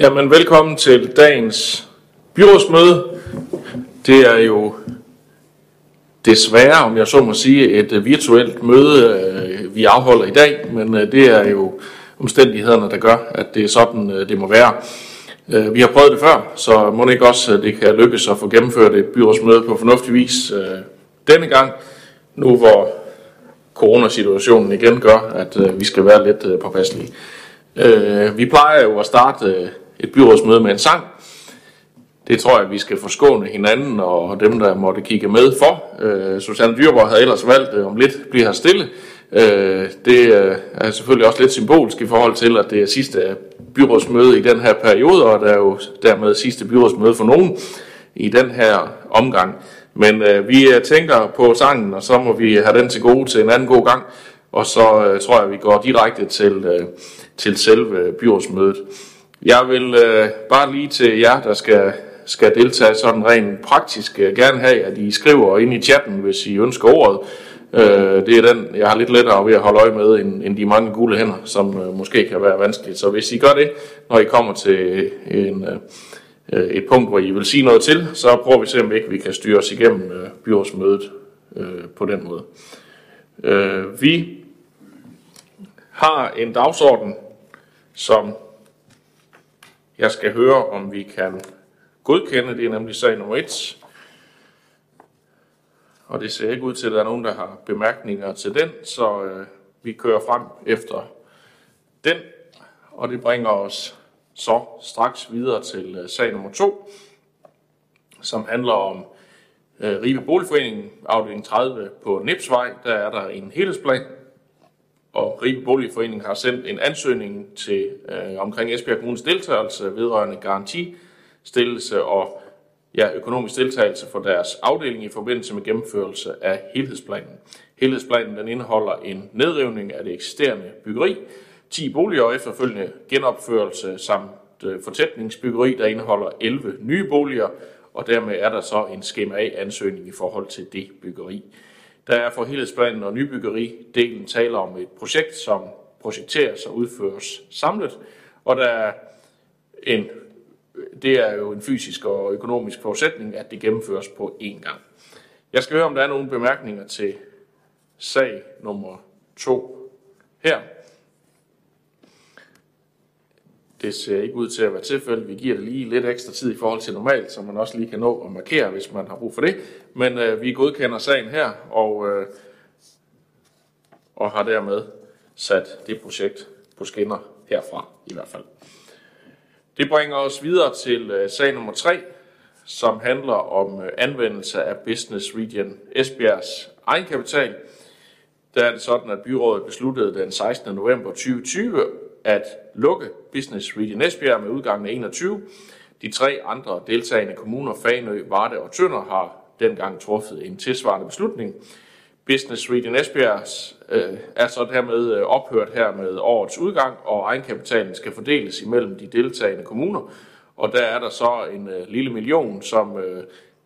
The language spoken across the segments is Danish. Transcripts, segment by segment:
Jamen, velkommen til dagens byrådsmøde. Det er jo desværre, om jeg så må sige, et øh, virtuelt møde, øh, vi afholder i dag, men øh, det er jo omstændighederne, der gør, at det er sådan, det må være. Vi har prøvet det før, så må det ikke også, det kan lykkes at få gennemført et byrådsmøde på fornuftig vis denne gang, nu hvor coronasituationen igen gør, at vi skal være lidt påpasselige. Vi plejer jo at starte et byrådsmøde med en sang. Det tror jeg, vi skal forskåne hinanden og dem, der måtte kigge med for. Øh, Susanne Dyrborg havde ellers valgt øh, om lidt blive her stille. Øh, det øh, er selvfølgelig også lidt symbolsk i forhold til, at det er sidste byrådsmøde i den her periode, og der er jo dermed sidste byrådsmøde for nogen i den her omgang. Men øh, vi øh, tænker på sangen, og så må vi have den til gode til en anden god gang. Og så øh, tror jeg, vi går direkte til, øh, til selve byrådsmødet. Jeg vil øh, bare lige til jer, der skal, skal deltage sådan rent praktisk, øh, gerne have, at I skriver ind i chatten, hvis I ønsker ordet. Øh, det er den, jeg har lidt lettere ved at holde øje med, end, end de mange gule hænder, som øh, måske kan være vanskeligt. Så hvis I gør det, når I kommer til en, øh, et punkt, hvor I vil sige noget til, så prøver vi at se, om ikke vi kan styre os igennem øh, byrådsmødet øh, på den måde. Øh, vi har en dagsorden, som jeg skal høre, om vi kan godkende. Det er nemlig sag nummer 1. Og det ser ikke ud til, at der er nogen, der har bemærkninger til den, så øh, vi kører frem efter den. Og det bringer os så straks videre til øh, sag nummer 2, som handler om øh, Ribe Boligforening, afdeling 30 på Nipsvej. Der er der en helhedsplan og Ribe Boligforening har sendt en ansøgning til øh, omkring Esbjerg Kommunes deltagelse vedrørende garantistillelse og ja, økonomisk deltagelse for deres afdeling i forbindelse med gennemførelse af helhedsplanen. Helhedsplanen den indeholder en nedrivning af det eksisterende byggeri, 10 boliger og efterfølgende genopførelse samt øh, fortætningsbyggeri, der indeholder 11 nye boliger, og dermed er der så en skema A-ansøgning i forhold til det byggeri. Der er for helhedsplanen og nybyggeri-delen taler om et projekt, som projekteres og udføres samlet, og der er en, det er jo en fysisk og økonomisk forudsætning, at det gennemføres på én gang. Jeg skal høre, om der er nogle bemærkninger til sag nummer to her. Det ser ikke ud til at være tilfældet. Vi giver det lige lidt ekstra tid i forhold til normalt, så man også lige kan nå at markere, hvis man har brug for det. Men øh, vi godkender sagen her, og, øh, og har dermed sat det projekt på skinner herfra i hvert fald. Det bringer os videre til øh, sag nummer 3, som handler om øh, anvendelse af Business Region Esbjergs egenkapital. Der er det sådan, at byrådet besluttede den 16. november 2020 at lukke Business Region Esbjerg med udgangen af 21. De tre andre deltagende kommuner, Fanø, Varde og Tønder, har dengang truffet en tilsvarende beslutning. Business Region Esbjerg øh, er så dermed øh, ophørt her med årets udgang, og egenkapitalen skal fordeles imellem de deltagende kommuner. Og der er der så en øh, lille million, som øh,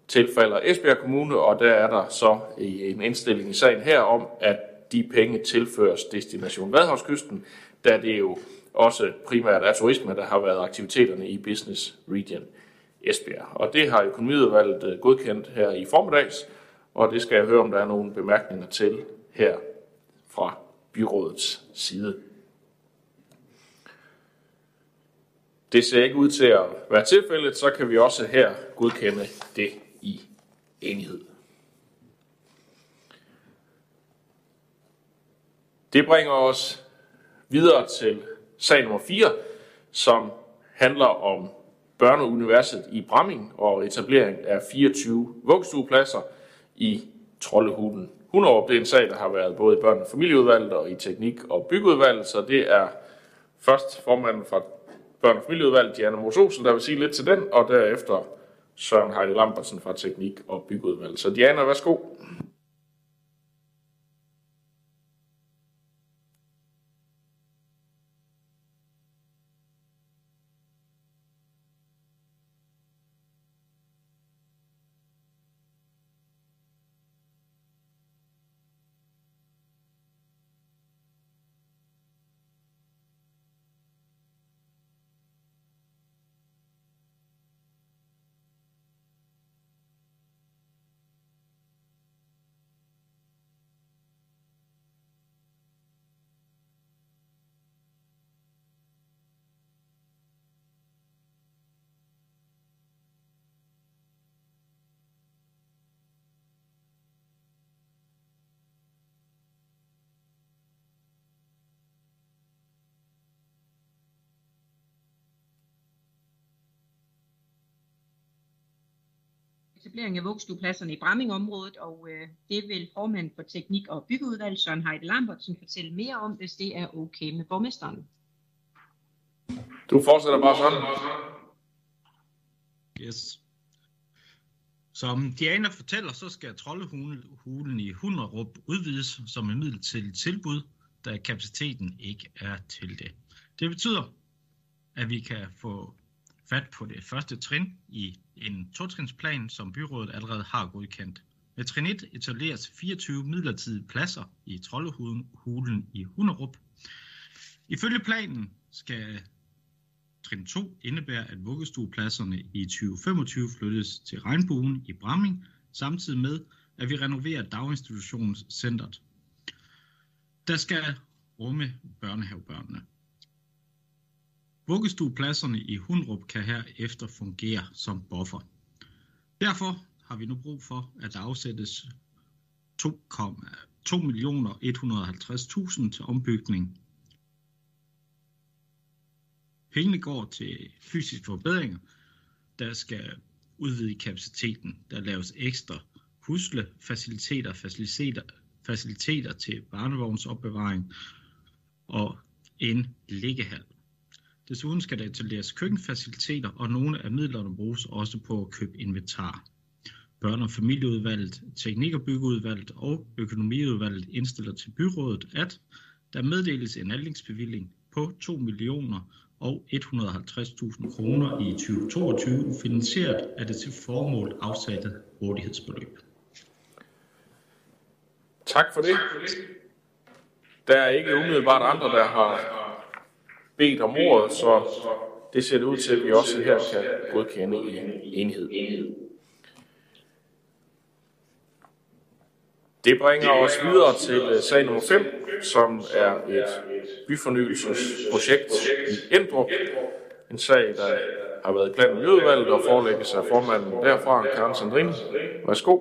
tilfalder Esbjerg Kommune, og der er der så en indstilling i sagen her om, at de penge tilføres Destination Vadhavskysten, da det jo også primært af turisme, der har været aktiviteterne i Business Region Esbjerg. Og det har økonomiudvalget øh, godkendt her i formiddags, og det skal jeg høre, om der er nogle bemærkninger til her fra byrådets side. Det ser ikke ud til at være tilfældet, så kan vi også her godkende det i enighed. Det bringer os videre til sag nummer 4, som handler om Børneuniverset i Bramming og etablering af 24 vuggestuepladser i Trollehulen. Hunderup, det er en sag, der har været både i børne- og familieudvalget og i teknik- og byggeudvalget, så det er først formanden fra børne- og familieudvalget, Diana Mososen, der vil sige lidt til den, og derefter Søren Heide Lambertsen fra teknik- og byggeudvalget. Så Diana, værsgo. Etablering af vugstuepladserne i Brammingområdet, og øh, det vil formanden for teknik- og byggeudvalg, Søren Heide Lambertsen, fortælle mere om, hvis det er okay med borgmesteren. Du fortsætter bare sådan. Yes. Som Diana fortæller, så skal Troldehulen i Hunderup udvides som et midlertidigt tilbud, da kapaciteten ikke er til det. Det betyder, at vi kan få fat på det første trin i en totrinsplan, som byrådet allerede har godkendt. Med trin 1 etableres 24 midlertidige pladser i Troldehulen i Hunderup. Ifølge planen skal trin 2 indebære, at vuggestuepladserne i 2025 flyttes til Regnbuen i Bramming, samtidig med, at vi renoverer daginstitutionscentret. Der skal rumme børnehavebørnene. Vuggestuepladserne i Hundrup kan herefter fungere som buffer. Derfor har vi nu brug for, at der afsættes 2.150.000 til ombygning. Pengene går til fysiske forbedringer, der skal udvide kapaciteten. Der laves ekstra huslefaciliteter, faciliteter, faciliteter til barnevognsopbevaring og en liggehal. Desuden skal der etableres køkkenfaciliteter, og nogle af midlerne bruges også på at købe inventar. Børne- og familieudvalget, teknik- og byggeudvalget og økonomiudvalget indstiller til byrådet, at der meddeles en anlægsbevilling på 2 millioner og 150.000 kroner i 2022, finansieret af det til formål afsatte rådighedsbeløb. Tak for det. Der er ikke umiddelbart andre, der har bedt om ordet, så det ser det ud til, at vi også her kan godkende i enighed. Det bringer os videre til øh, sag nummer 5, som er et byfornyelsesprojekt i Endrup. En sag, der har været i plan- og miljøudvalget og forelægges af formanden derfra, Karen Sandrine. Værsgo.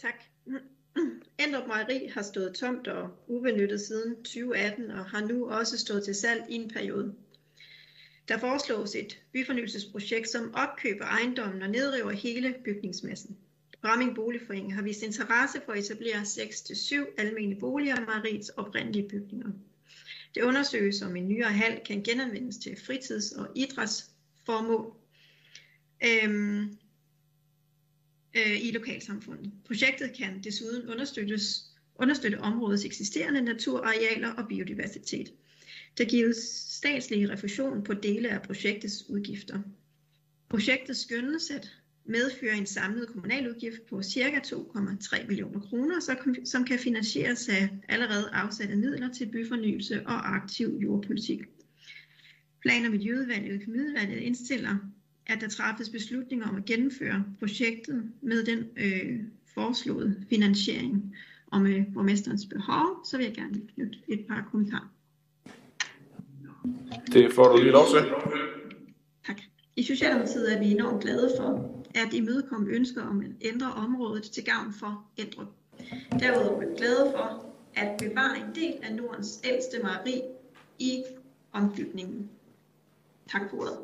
Tak. Endrup Mejeri har stået tomt og ubenyttet siden 2018 og har nu også stået til salg i en periode. Der foreslås et byfornyelsesprojekt, som opkøber ejendommen og nedriver hele bygningsmassen. Bramming Boligforening har vist interesse for at etablere 6-7 almene boliger af Mariets oprindelige bygninger. Det undersøges, om en nyere hal kan genanvendes til fritids- og idrætsformål øhm, øh, i lokalsamfundet. Projektet kan desuden understøttes, understøtte områdets eksisterende naturarealer og biodiversitet. Der gives statslig refusion på dele af projektets udgifter. Projektet skønnes at medføre en samlet kommunal udgift på ca. 2,3 millioner kroner, som kan finansieres af allerede afsatte midler til byfornyelse og aktiv jordpolitik. Plan- og Miljøudvalget i Økonomiudvalget indstiller, at der træffes beslutninger om at gennemføre projektet med den øh, foreslåede finansiering. Og med borgmesterens behov, så vil jeg gerne knytte et par kommentarer. Det får du lige lov til. Tak. I Socialdemokratiet er vi enormt glade for, at imødekomme ønsker om at ændre området til gavn for Ændrup. Derudover er vi glade for at bevare en del af Nordens ældste mejeri i ombygningen. Tak for ordet.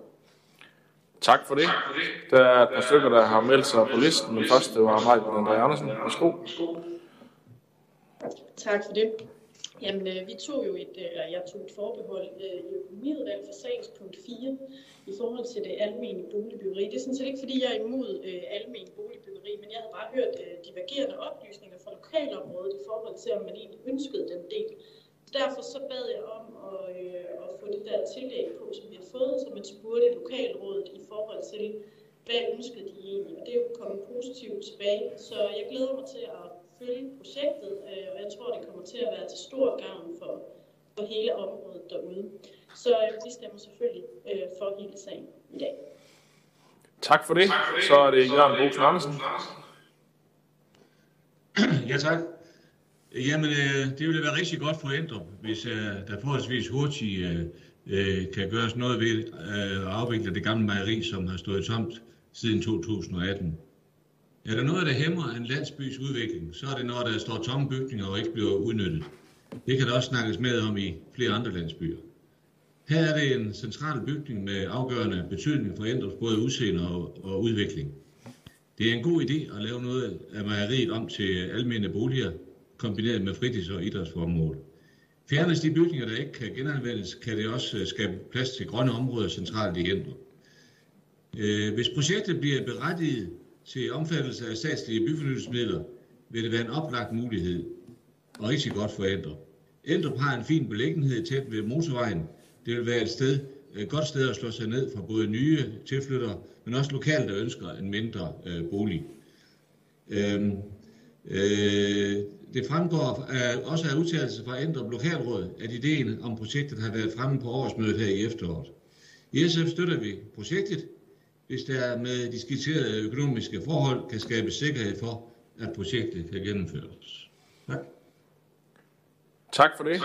Tak for det. Der er et par stykker, der har meldt sig på listen. Den første var Michael André Andersen. Værsgo. Tak for det. Jamen, øh, vi tog jo et, eller jeg tog et forbehold øh, i økonomiudvalg for sagens punkt 4 i forhold til det almene boligbyggeri. Det er sådan set ikke, fordi jeg er imod øh, almene boligbyggeri, men jeg havde bare hørt øh, divergerende oplysninger fra lokalområdet i forhold til, om man egentlig ønskede den del. Derfor så bad jeg om at, øh, at få det der tillæg på, som vi har fået, så man spurgte lokalrådet i forhold til, hvad ønskede de egentlig, og det er jo kommet positivt tilbage. Så jeg glæder mig til at følge projektet, øh, og jeg tror, det kommer til at være til stor gavn for, for hele området derude. Så øh, vi stemmer selvfølgelig øh, for hele sagen i dag. Tak for det. Så er det Jørgen Bosen Andersen. Ja, tak. Jamen, øh, det ville være rigtig godt for Endrup, hvis øh, der forholdsvis hurtigt øh, øh, kan gøres noget ved øh, at afvikle det gamle mejeri, som har stået tomt siden 2018. Er der noget, der hæmmer en landsbys udvikling, så er det, når der står tomme bygninger og ikke bliver udnyttet. Det kan der også snakkes med om i flere andre landsbyer. Her er det en central bygning med afgørende betydning for Endrups både udseende og, og udvikling. Det er en god idé at lave noget af mejeriet om til almene boliger, kombineret med fritids- og idrætsformål. Fjernes de bygninger, der ikke kan genanvendes, kan det også øh, skabe plads til grønne områder centralt i Ændrup. Øh, hvis projektet bliver berettiget til omfattelse af statslige byfornyelsesmidler, vil det være en oplagt mulighed og rigtig godt for Ældre. Ældre har en fin beliggenhed tæt ved motorvejen. Det vil være et sted, et godt sted at slå sig ned for både nye tilflyttere, men også lokalt, der ønsker en mindre øh, bolig. Øhm, øh, det fremgår af, også af udtalelser fra Ændre Lokalråd, at ideen om projektet har været fremme på årsmødet her i efteråret. I SF støtter vi projektet, hvis der med de skitserede økonomiske forhold kan skabes sikkerhed for, at projektet kan gennemføres. Tak. Tak for det.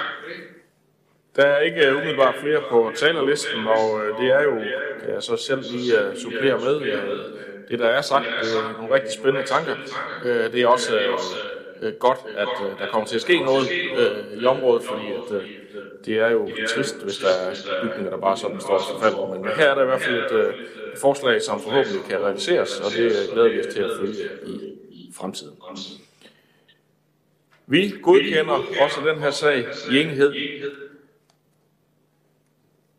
Der er ikke øh, umiddelbart flere på talerlisten, og øh, det er jo, kan jeg så selv lige øh, supplere med, det der er sagt, nogle rigtig spændende tanker. Det er også øh, godt, at øh, der kommer til at ske noget øh, i området, fordi at, øh, det er jo trist, hvis der er bygninger, der bare sådan står og falder. Men her er der i hvert fald et øh, forslag, som forhåbentlig kan realiseres, og det glæder vi os til at følge i, i fremtiden. Vi godkender også den her sag i enighed,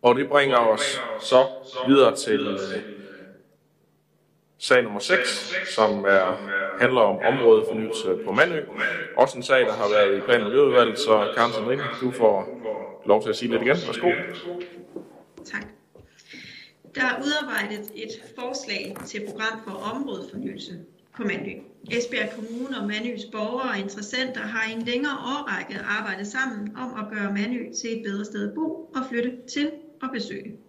og det bringer os så videre til øh, sag nummer 6, som er, handler om områdefornyelse på Mandø. Også en sag, der har været i plan- og miljøudvalget, så Karen Sandrine, du får lov til at sige lidt igen. Værsgo. Tak. Der er udarbejdet et forslag til program for områdefornyelse på Mandø. Esbjerg Kommune og Mandøs borgere og interessenter har i en længere årrække arbejdet sammen om at gøre Mandø til et bedre sted at bo og flytte til og besøge.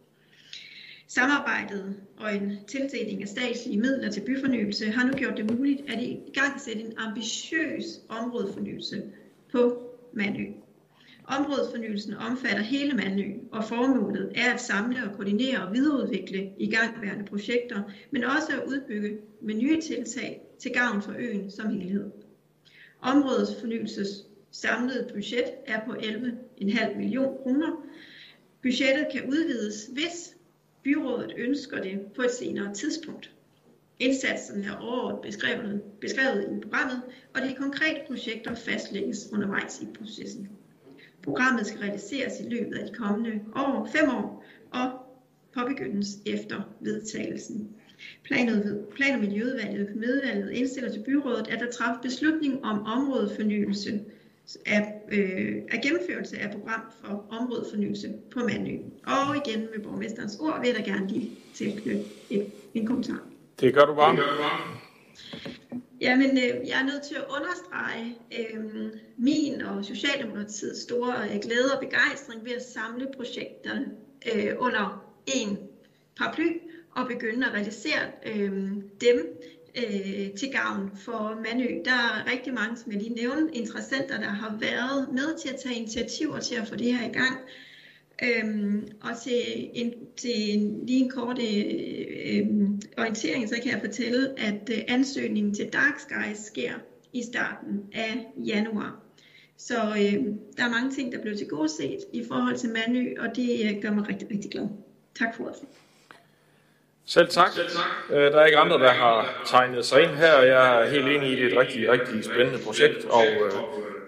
Samarbejdet og en tildeling af statslige midler til byfornyelse har nu gjort det muligt at i gang sætte en ambitiøs områdefornyelse på Mandø. Områdefornyelsen omfatter hele Mandø, og formålet er at samle og koordinere og videreudvikle igangværende projekter, men også at udbygge med nye tiltag til gavn for øen som helhed. Områdets fornyelses samlede budget er på 11,5 millioner kroner. Budgettet kan udvides, hvis byrådet ønsker det på et senere tidspunkt. Indsatsen er overordnet beskrevet, beskrevet i programmet, og de konkrete projekter fastlægges undervejs i processen. Programmet skal realiseres i løbet af de kommende år, fem år, og påbegyndes efter vedtagelsen. Plan- og Miljøudvalget medvalget indstiller til byrådet, at der træffes beslutning om områdefornyelse af, øh, af gennemførelse af program for områdefornyelse på Mandø. Og igen med borgmesterens ord vil jeg da gerne lige tilknytte et, en kommentar. Det gør du bare. Jamen, øh, jeg er nødt til at understrege øh, min og Socialdemokratiets store øh, glæde og begejstring ved at samle projekterne øh, under en paraply og begynde at realisere øh, dem øh, til gavn for Manø. Der er rigtig mange, som jeg lige nævnte, interessenter, der har været med til at tage initiativer til at få det her i gang. Øhm, og til, en, til en, lige en kort øh, øh orientering, så kan jeg fortælle, at øh, ansøgningen til Dark Skies sker i starten af januar. Så øh, der er mange ting, der blev til gode set i forhold til Manø, og det øh, gør mig rigtig, rigtig glad. Tak for ordet. Selv tak. Selv tak. Der er ikke andre, der har tegnet sig ind her, jeg er helt enig i, at det er et rigtig, rigtig spændende projekt, og øh,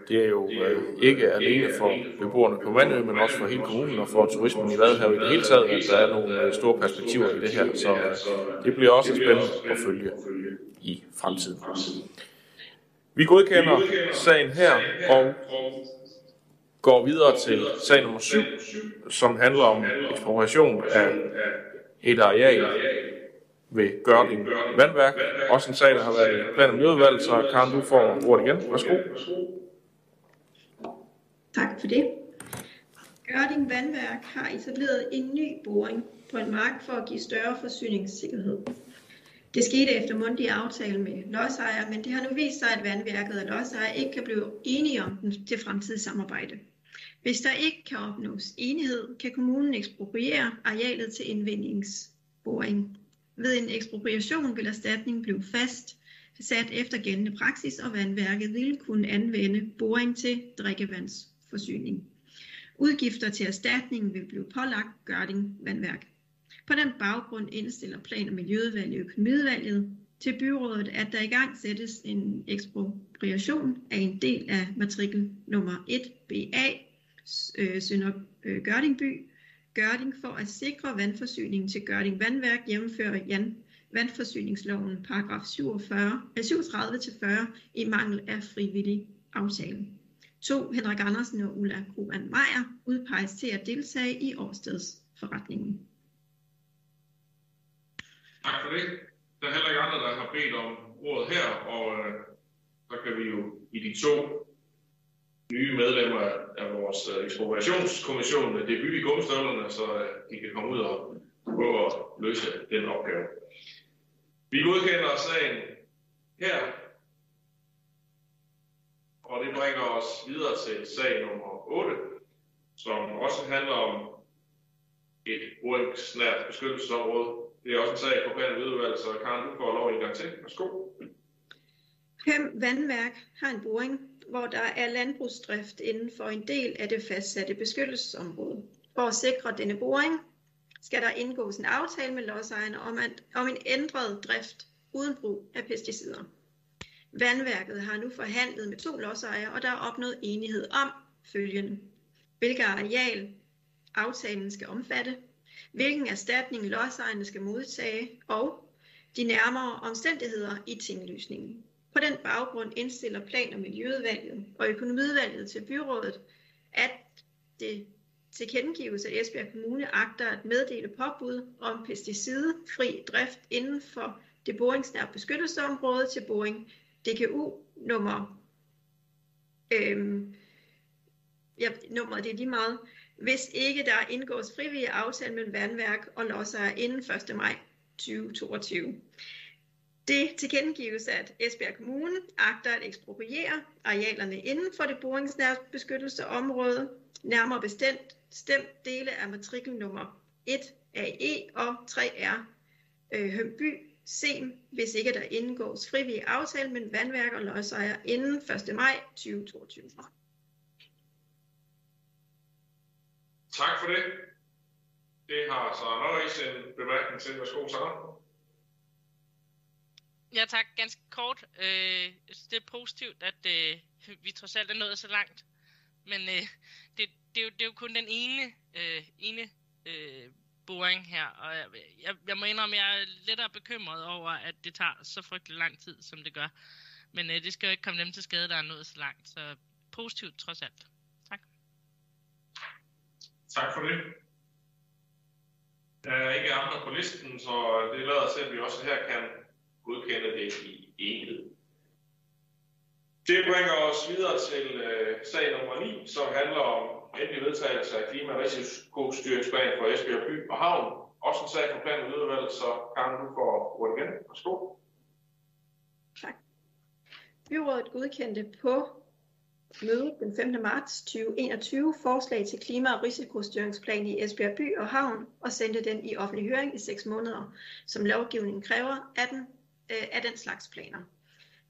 det er jo øh, ikke alene for beboerne på Vandø, men også for hele kommunen og for turismen i Vadehavet i det hele taget, at der er nogle store perspektiver i det her, så det bliver også spændende at følge i fremtiden. Vi godkender sagen her og går videre til sag nummer 7, som handler om ekspropriation af et areal ved Gørling Vandværk. Også en sag, der har været i plan- og miljøudvalget, så Karen, du får ordet igen. Værsgo. Tak for det. Gørding Vandværk har etableret en ny boring på en mark for at give større forsyningssikkerhed. Det skete efter mundtlig aftale med lodsejer, men det har nu vist sig, at vandværket og lodsejer ikke kan blive enige om den til fremtidig samarbejde. Hvis der ikke kan opnås enighed, kan kommunen ekspropriere arealet til indvindingsboring. Ved en ekspropriation vil erstatningen blive fast sat efter gældende praksis, og vandværket vil kunne anvende boring til drikkevandsforsyning. Udgifter til erstatningen vil blive pålagt Gørding Vandværk. På den baggrund indstiller Plan- og Miljøudvalget Økonomiudvalget til byrådet, at der i gang sættes en ekspropriation af en del af matrikel nummer 1 BA øh, Sønder øh, Gørdingby, Gørding for at sikre vandforsyningen til Gørding Vandværk jævnfører Jan vandforsyningsloven paragraf 47, 37-40 øh, i mangel af frivillig aftale. 2. Henrik Andersen og Ulla Gruan Meier udpeges til at deltage i årstedsforretningen. Tak for det. Der er heller ikke andre, der har bedt om ordet her, og øh, så kan vi jo i de to nye medlemmer af vores øh, ekspropriationskommission med debut i gummistøvlerne, så øh, de kan komme ud og prøve at løse den opgave. Vi godkender sagen her, og det bringer os videre til sag nummer 8, som også handler om et boringsnært beskyttelsesområde. Det er også en sag på planen udvalg, så Karen, du får lov en gang til. Værsgo. Fem vandværk har en boring, hvor der er landbrugsdrift inden for en del af det fastsatte beskyttelsesområde. For at sikre denne boring skal der indgås en aftale med lodsejerne om, at, om en ændret drift uden brug af pesticider. Vandværket har nu forhandlet med to lodsejere, og der er opnået enighed om følgende. Hvilket areal aftalen skal omfatte, hvilken erstatning lodsejerne skal modtage, og de nærmere omstændigheder i tinglysningen. På den baggrund indstiller Plan- og Miljøudvalget og Økonomiudvalget til byrådet, at det tilkendegives, at Esbjerg Kommune agter at meddele påbud om pesticidfri drift inden for det boringsnære beskyttelsesområde til boring DKU nummer øhm, ja, nummeret det er lige meget, hvis ikke der indgås frivillige aftale mellem vandværk og lodsejer inden 1. maj 2022. Det tilkendegives, at Esbjerg Kommune agter at ekspropriere arealerne inden for det boringsnærbeskyttelseområde, nærmere bestemt stemt dele af matrikel nummer 1 AE og 3R øh, Hømby Sem, hvis ikke der indgås frivillig aftale mellem vandværk og lodsejer inden 1. maj 2022. Tak for det. Det har Søren Norris en bemærkning til. Værsgo, Søren. Ja tak, ganske kort. Øh, det er positivt, at øh, vi trods alt er nået så langt. Men øh, det, det, er jo, det er jo kun den ene, øh, ene øh, boring her, og jeg, jeg, jeg må indrømme, at jeg er lidt bekymret over, at det tager så frygtelig lang tid, som det gør. Men øh, det skal jo ikke komme dem til skade, der er nået så langt, så positivt trods alt. Tak. Tak for det. Der er ikke andre på listen, så det lader til, at vi også her kan godkender det i enhed. Det bringer os videre til øh, sag nummer 9, som handler om endelig vedtagelse af klima- og risikostyringsplan for Esbjerg by og havn. Også en sag for planen udvalg, så kan du for ordet igen. Værsgo. Tak. Byrådet godkendte på mødet den 5. marts 2021 forslag til klima- og risikostyringsplan i Esbjerg by og havn og sendte den i offentlig høring i 6 måneder, som lovgivningen kræver af den, øh, af den slags planer.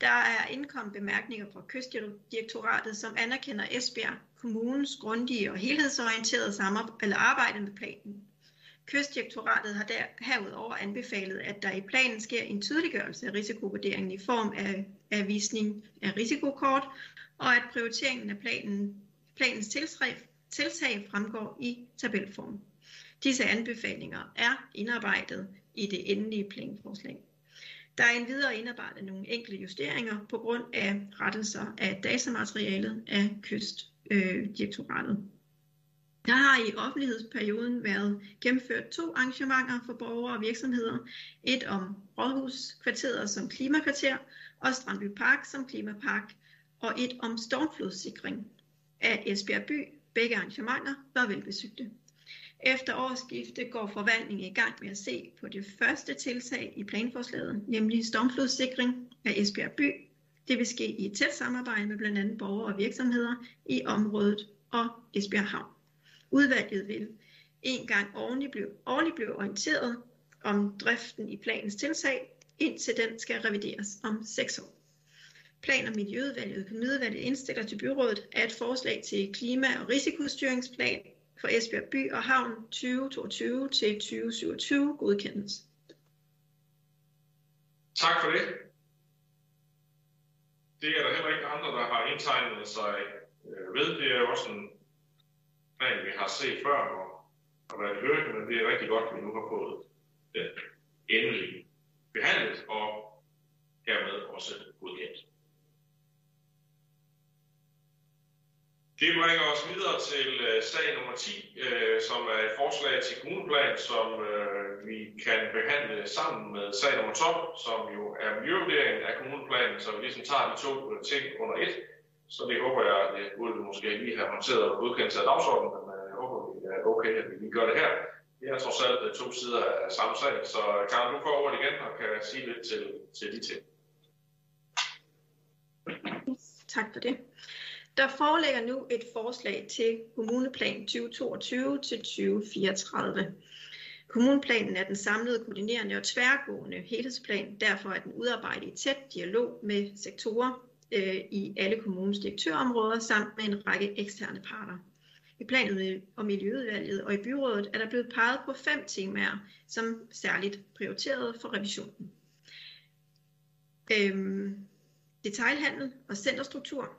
Der er indkommet bemærkninger fra Kystdirektoratet, som anerkender Esbjerg Kommunens grundige og helhedsorienterede eller arbejde med planen. Kystdirektoratet har der herudover anbefalet, at der i planen sker en tydeliggørelse af risikovurderingen i form af, af visning af risikokort, og at prioriteringen af planen, planens tiltag, tiltag fremgår i tabelform. Disse anbefalinger er indarbejdet i det endelige planforslag. Der er endvidere indarbejdet nogle enkelte justeringer på grund af rettelser af datamaterialet af Kystdirektoratet. Der har i offentlighedsperioden været gennemført to arrangementer for borgere og virksomheder. Et om Rådhuskvarteret som klimakvarter og Strandby Park som klimapark, og et om stormflodssikring af Esbjerg by. Begge arrangementer var velbesøgte. Efter årsskiftet går forvaltningen i gang med at se på det første tiltag i planforslaget, nemlig stormflodssikring af Esbjerg by. Det vil ske i et tæt samarbejde med blandt andet borgere og virksomheder i området og Esbjerg Havn. Udvalget vil en gang årligt blive, årligt blive orienteret om driften i planens tiltag, indtil den skal revideres om 6 år. Plan- og Miljøudvalget og Økonomiudvalget indstiller til byrådet, at et forslag til klima- og risikostyringsplan for Esbjerg By og Havn 2022 til 2027 godkendes. Tak for det. Det er der heller ikke andre, der har indtegnet sig øh, ved. Det er jo også en plan, vi har set før og har været i høring, men det er rigtig godt, at vi nu har fået den endelig behandlet og hermed også godkendt. Det bringer os videre til øh, sag nummer 10, øh, som er et forslag til kommuneplan, som øh, vi kan behandle sammen med sag nummer 12, som jo er miljøvurderingen af kommuneplanen, så vi ligesom tager de to øh, ting under et. Så det håber jeg, det burde vi måske lige have håndteret og godkendt af dagsordenen, men øh, jeg håber, det er okay, at vi lige gør det her. Det er trods alt øh, to sider af samme sag, så Karen, du får ordet igen og kan sige lidt til, til de ting. Tak for det. Der foreligger nu et forslag til kommuneplan 2022 til 2034. Kommuneplanen er den samlede, koordinerende og tværgående helhedsplan. Derfor er den udarbejdet i tæt dialog med sektorer øh, i alle kommunens direktørområder samt med en række eksterne parter. I planen og Miljøudvalget og i byrådet er der blevet peget på fem temaer, som særligt prioriteret for revisionen. Øhm, detailhandel og centerstruktur,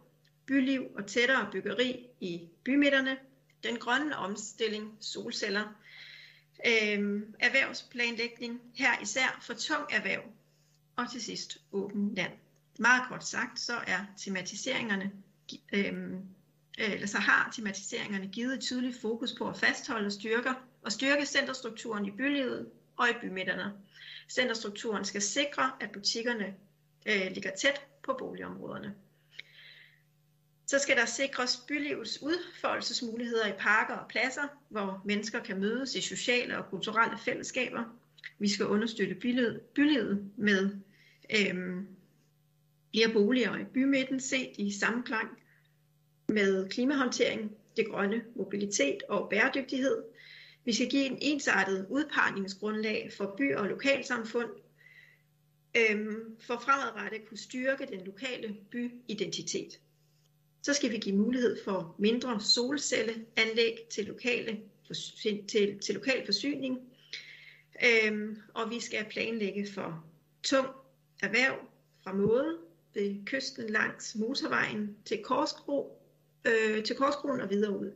byliv og tættere byggeri i bymidterne, den grønne omstilling, solceller, øh, erhvervsplanlægning, her især for tung erhverv, og til sidst åben land. Meget kort sagt, så er tematiseringerne, øh, eller så har tematiseringerne givet et tydeligt fokus på at fastholde og styrke, og styrke centerstrukturen i bylivet og i bymidterne. Centerstrukturen skal sikre, at butikkerne øh, ligger tæt på boligområderne. Så skal der sikres bylivets udfoldelsesmuligheder i parker og pladser, hvor mennesker kan mødes i sociale og kulturelle fællesskaber. Vi skal understøtte bylivet, bylivet med øhm, flere boliger i bymidten set i samklang med klimahåndtering, det grønne mobilitet og bæredygtighed. Vi skal give en ensartet udpegningsgrundlag for by- og lokalsamfund, øhm, for fremadrettet kunne styrke den lokale byidentitet. Så skal vi give mulighed for mindre solcelleanlæg til, lokale, til, til lokal forsyning. Øhm, og vi skal planlægge for tung erhverv fra måde ved kysten langs motorvejen til Korsbro, øh, til Korsbroen og videre ud.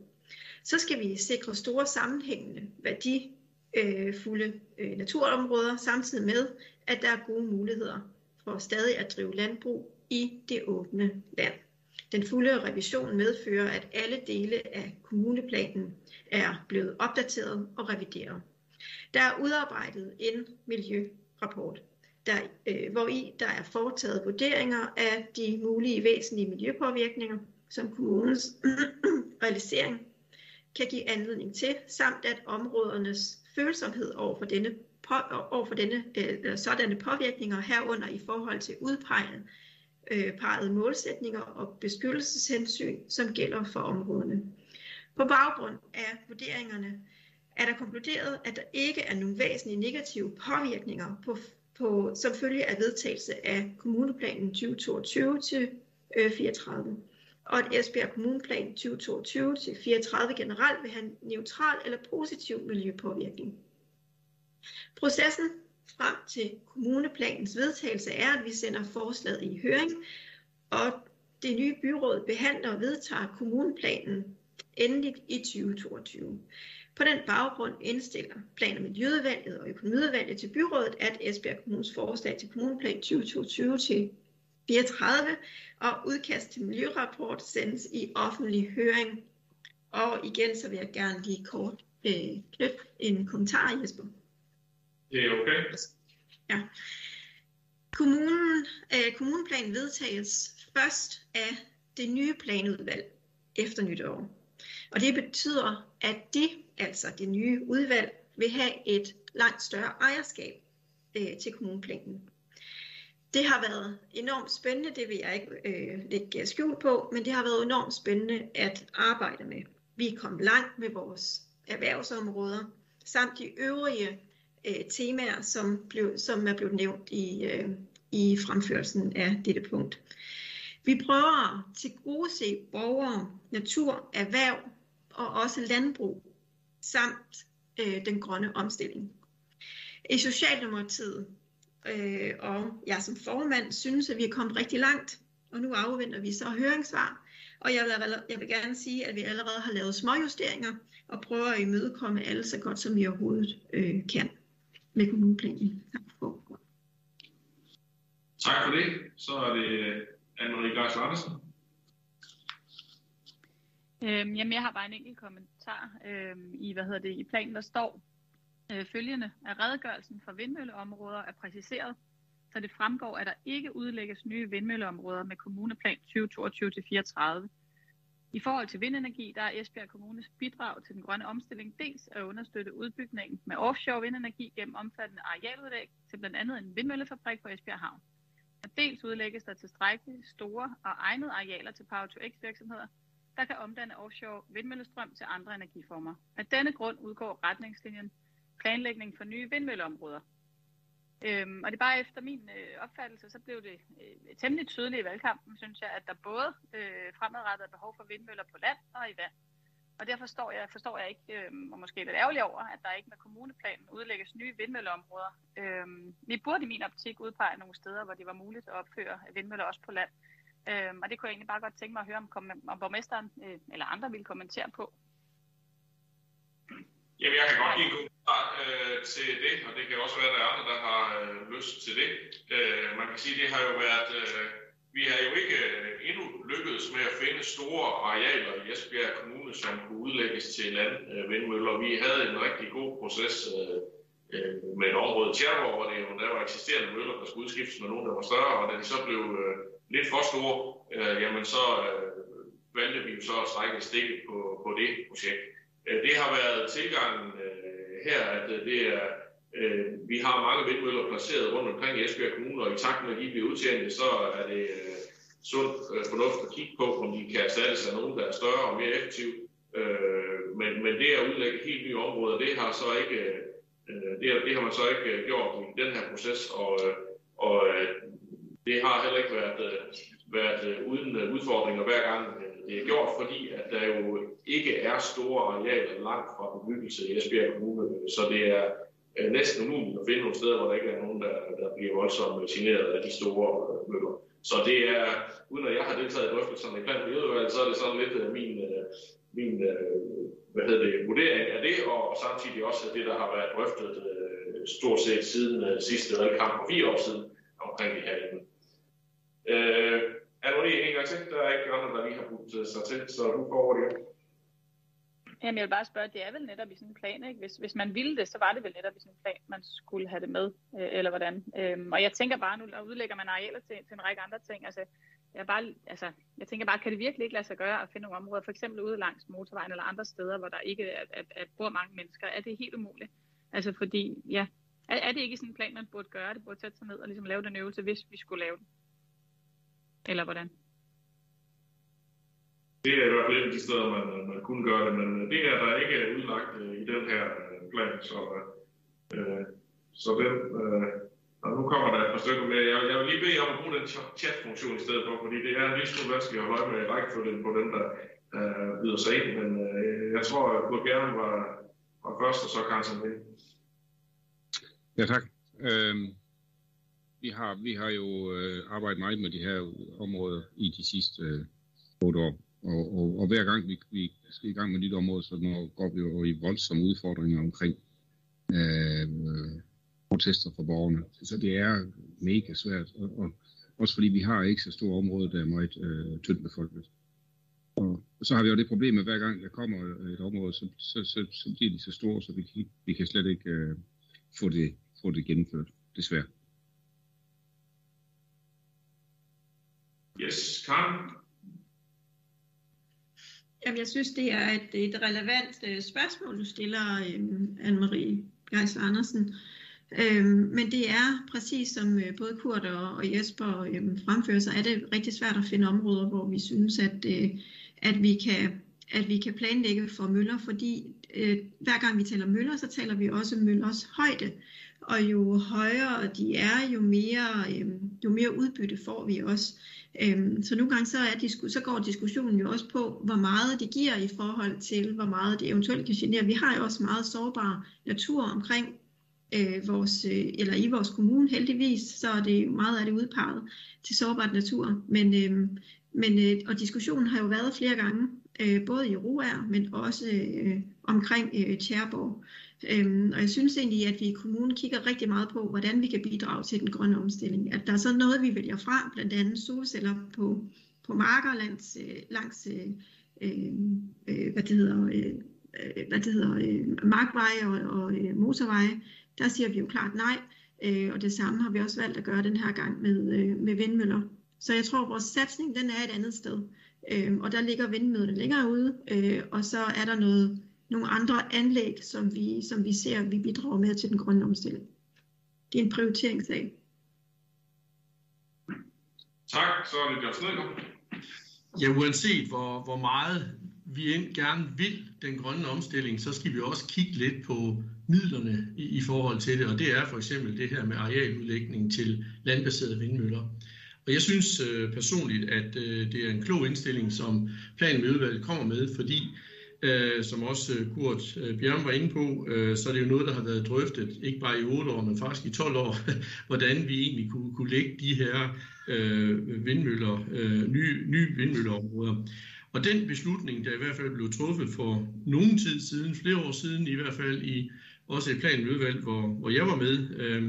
Så skal vi sikre store sammenhængende værdifulde øh, øh, naturområder, samtidig med, at der er gode muligheder for stadig at drive landbrug i det åbne land. Den fulde revision medfører, at alle dele af kommuneplanen er blevet opdateret og revideret. Der er udarbejdet en miljørapport, der, øh, hvor i der er foretaget vurderinger af de mulige væsentlige miljøpåvirkninger, som kommunens realisering kan give anledning til, samt at områdernes følsomhed over for denne, på, over for denne øh, sådanne påvirkninger herunder i forhold til udpegning øh, parrede målsætninger og beskyttelseshensyn, som gælder for områderne. På baggrund af vurderingerne er der konkluderet, at der ikke er nogen væsentlige negative påvirkninger på, på, som følge af vedtagelse af kommuneplanen 2022 til øh, 34 og at Esbjerg Kommuneplan 2022 til 34 generelt vil have neutral eller positiv miljøpåvirkning. Processen frem til kommuneplanens vedtagelse er, at vi sender forslaget i høring, og det nye byråd behandler og vedtager kommuneplanen endeligt i 2022. På den baggrund indstiller Plan- og Miljøudvalget og Økonomiudvalget til byrådet, at Esbjerg Kommunes forslag til kommuneplan 2022 til 34 og udkast til miljørapport sendes i offentlig høring. Og igen så vil jeg gerne lige kort øh, knytte en kommentar, Jesper. Det er okay. Ja. Kommunen, øh, kommuneplan vedtages først af det nye planudvalg efter nytår. Og det betyder, at det, altså det nye udvalg, vil have et langt større ejerskab øh, til kommuneplanen. Det har været enormt spændende, det vil jeg ikke øh, lægge skjul på, men det har været enormt spændende at arbejde med. Vi er kommet langt med vores erhvervsområder, samt de øvrige øh, temaer, som, blev, som er blevet nævnt i, øh, i fremførelsen af dette punkt. Vi prøver at tilgodese borgere, natur, erhverv og også landbrug samt øh, den grønne omstilling. I Socialdemokratiet øh, og jeg som formand synes, at vi er kommet rigtig langt, og nu afventer vi så høringssvar. Og jeg vil, jeg vil gerne sige, at vi allerede har lavet småjusteringer og prøver at imødekomme alle så godt, som vi overhovedet øh, kan med kommuneplanen. Tak for Tak for det. Så er det Anne-Marie Geisler Andersen. Øhm, jamen, jeg har bare en enkelt kommentar. Øhm, I, hvad hedder det, I planen der står øh, følgende, at redegørelsen for vindmølleområder er præciseret, så det fremgår, at der ikke udlægges nye vindmølleområder med kommuneplan 2022-34. I forhold til vindenergi, der er Esbjerg Kommunes bidrag til den grønne omstilling dels at understøtte udbygningen med offshore vindenergi gennem omfattende arealudlæg til blandt andet en vindmøllefabrik på Esbjerg Havn. Og dels udlægges der tilstrækkeligt store og egnede arealer til Power-to-X virksomheder, der kan omdanne offshore vindmøllestrøm til andre energiformer. Af denne grund udgår retningslinjen planlægning for nye vindmølleområder. Øhm, og det er bare efter min øh, opfattelse, så blev det øh, temmelig tydeligt i valgkampen, synes jeg, at der både øh, fremadrettet er behov for vindmøller på land og i vand. Og derfor forstår jeg, forstår jeg ikke, øh, og måske lidt ærgerlig over, at der ikke med kommuneplanen udlægges nye vindmølleområder. Øh, vi burde i min optik udpege nogle steder, hvor det var muligt at opføre vindmøller også på land. Øh, og det kunne jeg egentlig bare godt tænke mig at høre, om, om borgmesteren øh, eller andre ville kommentere på. Jamen, jeg kan godt give øh, til det, og det kan også være, at der er andre, der har øh, lyst til det. Øh, man kan sige, at det har jo været... Øh, vi har jo ikke øh, endnu lykkedes med at finde store arealer i Esbjerg Kommune, som kunne udlægges til landvindmøller. Øh, vi havde en rigtig god proces øh, øh, med et område i Tjerborg, hvor det jo, der var eksisterende møller, der skulle udskiftes med nogen, der var større, og da de så blev øh, lidt for store, øh, jamen så øh, valgte vi jo så at strække stikket på, på det projekt. Øh, det har været tilgangen øh, her, at øh, det er, øh, vi har mange vindmøller placeret rundt omkring i Esbjerg Kommune, og i takt med, at de bliver udtjent, så er det øh, sund fornuft at kigge på, om de kan erstattes af nogen, der er større og mere effektive. Men, men det at udlægge helt nye områder, det har så ikke det, det har man så ikke gjort i den her proces, og, og det har heller ikke været, øh, været øh, uden øh, udfordringer hver gang det er gjort, fordi at der jo ikke er store arealer langt fra bebyggelse i Esbjerg Kommune, så det er næsten umuligt at finde nogle steder, hvor der ikke er nogen, der, der bliver voldsomt generet af de store møller. Så det er, uden at jeg har deltaget i drøftelserne i plan så er det sådan lidt min, min hvad hedder det, vurdering af det, og samtidig også det, der har været drøftet stort set siden sidste valgkamp for fire år siden omkring det her. Øh, er du lige en gang til? Der er ikke andre, der lige har budt øh, sig til, så du får over det. Jamen, jeg vil bare spørge, det er vel netop i sådan en plan, ikke? Hvis, hvis man ville det, så var det vel netop i sådan en plan, man skulle have det med, øh, eller hvordan? Øhm, og jeg tænker bare, nu udlægger man arealer til, til en række andre ting, altså, jeg, bare, altså, jeg tænker bare, kan det virkelig ikke lade sig gøre at finde nogle områder, for eksempel ude langs motorvejen eller andre steder, hvor der ikke er, at, at bor mange mennesker? Er det helt umuligt? Altså, fordi, ja, er, er det ikke sådan en plan, man burde gøre? Det burde sætte sig ned og ligesom lave den øvelse, hvis vi skulle lave den? Eller hvordan? Det er i hvert fald et af de steder, man, man kunne gøre det, men det er der ikke udlagt øh, i den her øh, plan. Så, øh, så den, øh, og nu kommer der et par stykker med. Jeg, jeg vil lige bede om at bruge den chat-funktion i stedet for, fordi det er en lille smule vanskeligt at holde med rækkefølgen på dem, der øh, byder sig ind. Men øh, jeg tror, at Kurt Gerne var, var først, og så Carsten med. Ja, tak. Øhm, vi har, vi har jo øh, arbejdet meget med de her områder i de sidste øh, otte år. Og, og, og hver gang vi, vi skal i gang med dit område, så når, går vi jo i voldsomme udfordringer omkring øh, protester fra borgerne. Så det er mega svært. Og, og også fordi vi har ikke så store områder, der er meget øh, tyndt befolket. Og så har vi jo det problem, at hver gang der kommer et område, så, så, så, så bliver de så store, så vi vi kan slet ikke øh, få, det, få det gennemført, desværre. Yes, Karen? Jamen, jeg synes, det er et, et relevant øh, spørgsmål, du stiller, øh, Anne-Marie Geis Andersen. Um, men det er præcis som både Kurt og, og Jesper um, fremfører, så er det rigtig svært at finde områder, hvor vi synes, at, at, vi, kan, at vi kan planlægge for møller, fordi hver gang vi taler møller, så taler vi også møllers højde og jo højere de er, jo mere, øh, jo mere udbytte får vi også. Øh, så nogle gange så, er så går diskussionen jo også på, hvor meget det giver i forhold til, hvor meget det eventuelt kan genere. Vi har jo også meget sårbar natur omkring øh, vores, øh, eller i vores kommune heldigvis, så er det meget af det udpeget til sårbart natur. Men, øh, men, øh, og diskussionen har jo været flere gange, øh, både i Roær, men også øh, omkring øh, Tjærborg. Øhm, og jeg synes egentlig, at vi i kommunen kigger rigtig meget på, hvordan vi kan bidrage til den grønne omstilling. At der er så noget, vi vælger fra, blandt andet solceller på, på marker langs, øh, langs øh, øh, øh, hvad det hedder, øh, øh, hvad det hedder øh, markveje og, og øh, motorveje. Der siger vi jo klart nej, øh, og det samme har vi også valgt at gøre den her gang med, øh, med vindmøller. Så jeg tror, at vores satsning den er et andet sted. Øh, og der ligger vindmøllerne længere ude, øh, og så er der noget, nogle andre anlæg, som vi, som vi ser, vi bidrager med til den grønne omstilling. Det er en prioriteringssag. Tak, så er det Bjørn Snedgaard. Ja, uanset hvor, hvor meget vi gerne vil den grønne omstilling, så skal vi også kigge lidt på midlerne i, i forhold til det, og det er for eksempel det her med arealudlægning til landbaserede vindmøller. Og jeg synes øh, personligt, at øh, det er en klog indstilling, som planen med udvalget kommer med, fordi øh, som også øh, Kurt øh, Bjørn var inde på, øh, så er det jo noget, der har været drøftet, ikke bare i 8 år, men faktisk i 12 år, hvordan vi egentlig kunne, kunne lægge de her øh, vindmøller, øh, nye, nye vindmølleområder. Og den beslutning, der i hvert fald blev truffet for nogen tid siden, flere år siden i hvert fald i også et planudvalg, hvor, hvor jeg var med, øh,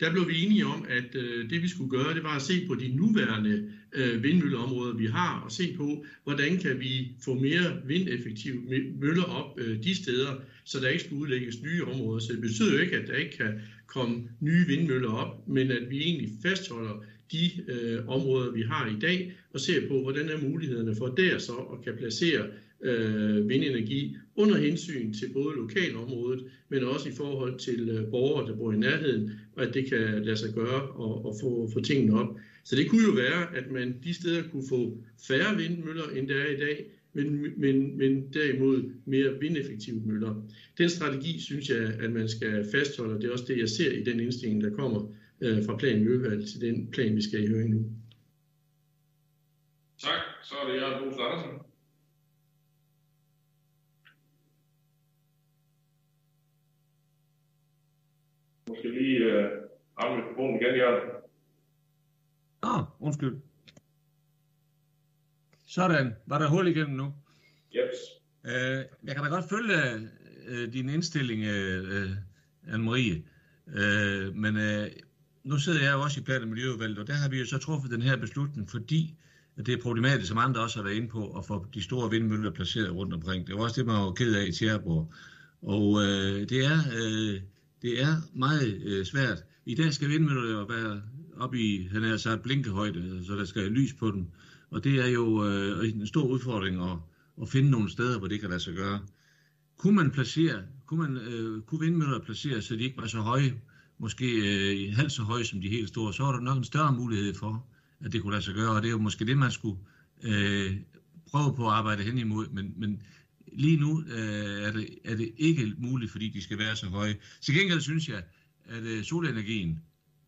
der blev vi enige om, at øh, det vi skulle gøre, det var at se på de nuværende øh, vindmølleområder, vi har, og se på, hvordan kan vi få mere vindeffektive møller op øh, de steder, så der ikke skal udlægges nye områder. Så det betyder jo ikke, at der ikke kan komme nye vindmøller op, men at vi egentlig fastholder de øh, områder, vi har i dag, og ser på, hvordan er mulighederne for der så at kan placere øh, vindenergi under hensyn til både lokalområdet, men også i forhold til øh, borgere, der bor i nærheden, og at det kan lade sig gøre og, og få, få tingene op. Så det kunne jo være, at man de steder kunne få færre vindmøller, end der er i dag, men, men, men derimod mere vindeffektive møller. Den strategi synes jeg, at man skal fastholde, og det er også det, jeg ser i den indstilling, der kommer øh, fra planen i til den plan, vi skal i høring nu. Tak. Så er det Jørgen Brugs Andersen. Måske lige øh, ramme mikrofonen igen, Jørgen. Ah, undskyld. Sådan. Var der hul igennem nu? Yes. Øh, jeg kan da godt følge øh, din indstilling, øh, Anne-Marie. Øh, men øh, nu sidder jeg jo også i plan- og miljøudvalget, og der har vi jo så truffet den her beslutning, fordi det er problematisk, som andre også har været inde på, at få de store vindmøller placeret rundt omkring. Det var også det, man var ked af i Tjæreborg. Og øh, det, er, øh, det er meget øh, svært. I dag skal vindmøller jo være op i, han er sagt, blinkehøjde, altså, så der skal lys på dem. Og det er jo øh, en stor udfordring at, at finde nogle steder, hvor det kan lade sig gøre. Kunne man placere, kunne, man, øh, kunne vindmøller placere, så de ikke var så høje, måske øh, halvt så høje som de helt store, så var der nok en større mulighed for, at det kunne lade sig gøre. Og det er jo måske det, man skulle øh, prøve på at arbejde hen imod. Men, men lige nu øh, er, det, er det ikke muligt, fordi de skal være så høje. Til gengæld synes jeg, at øh, solenergien,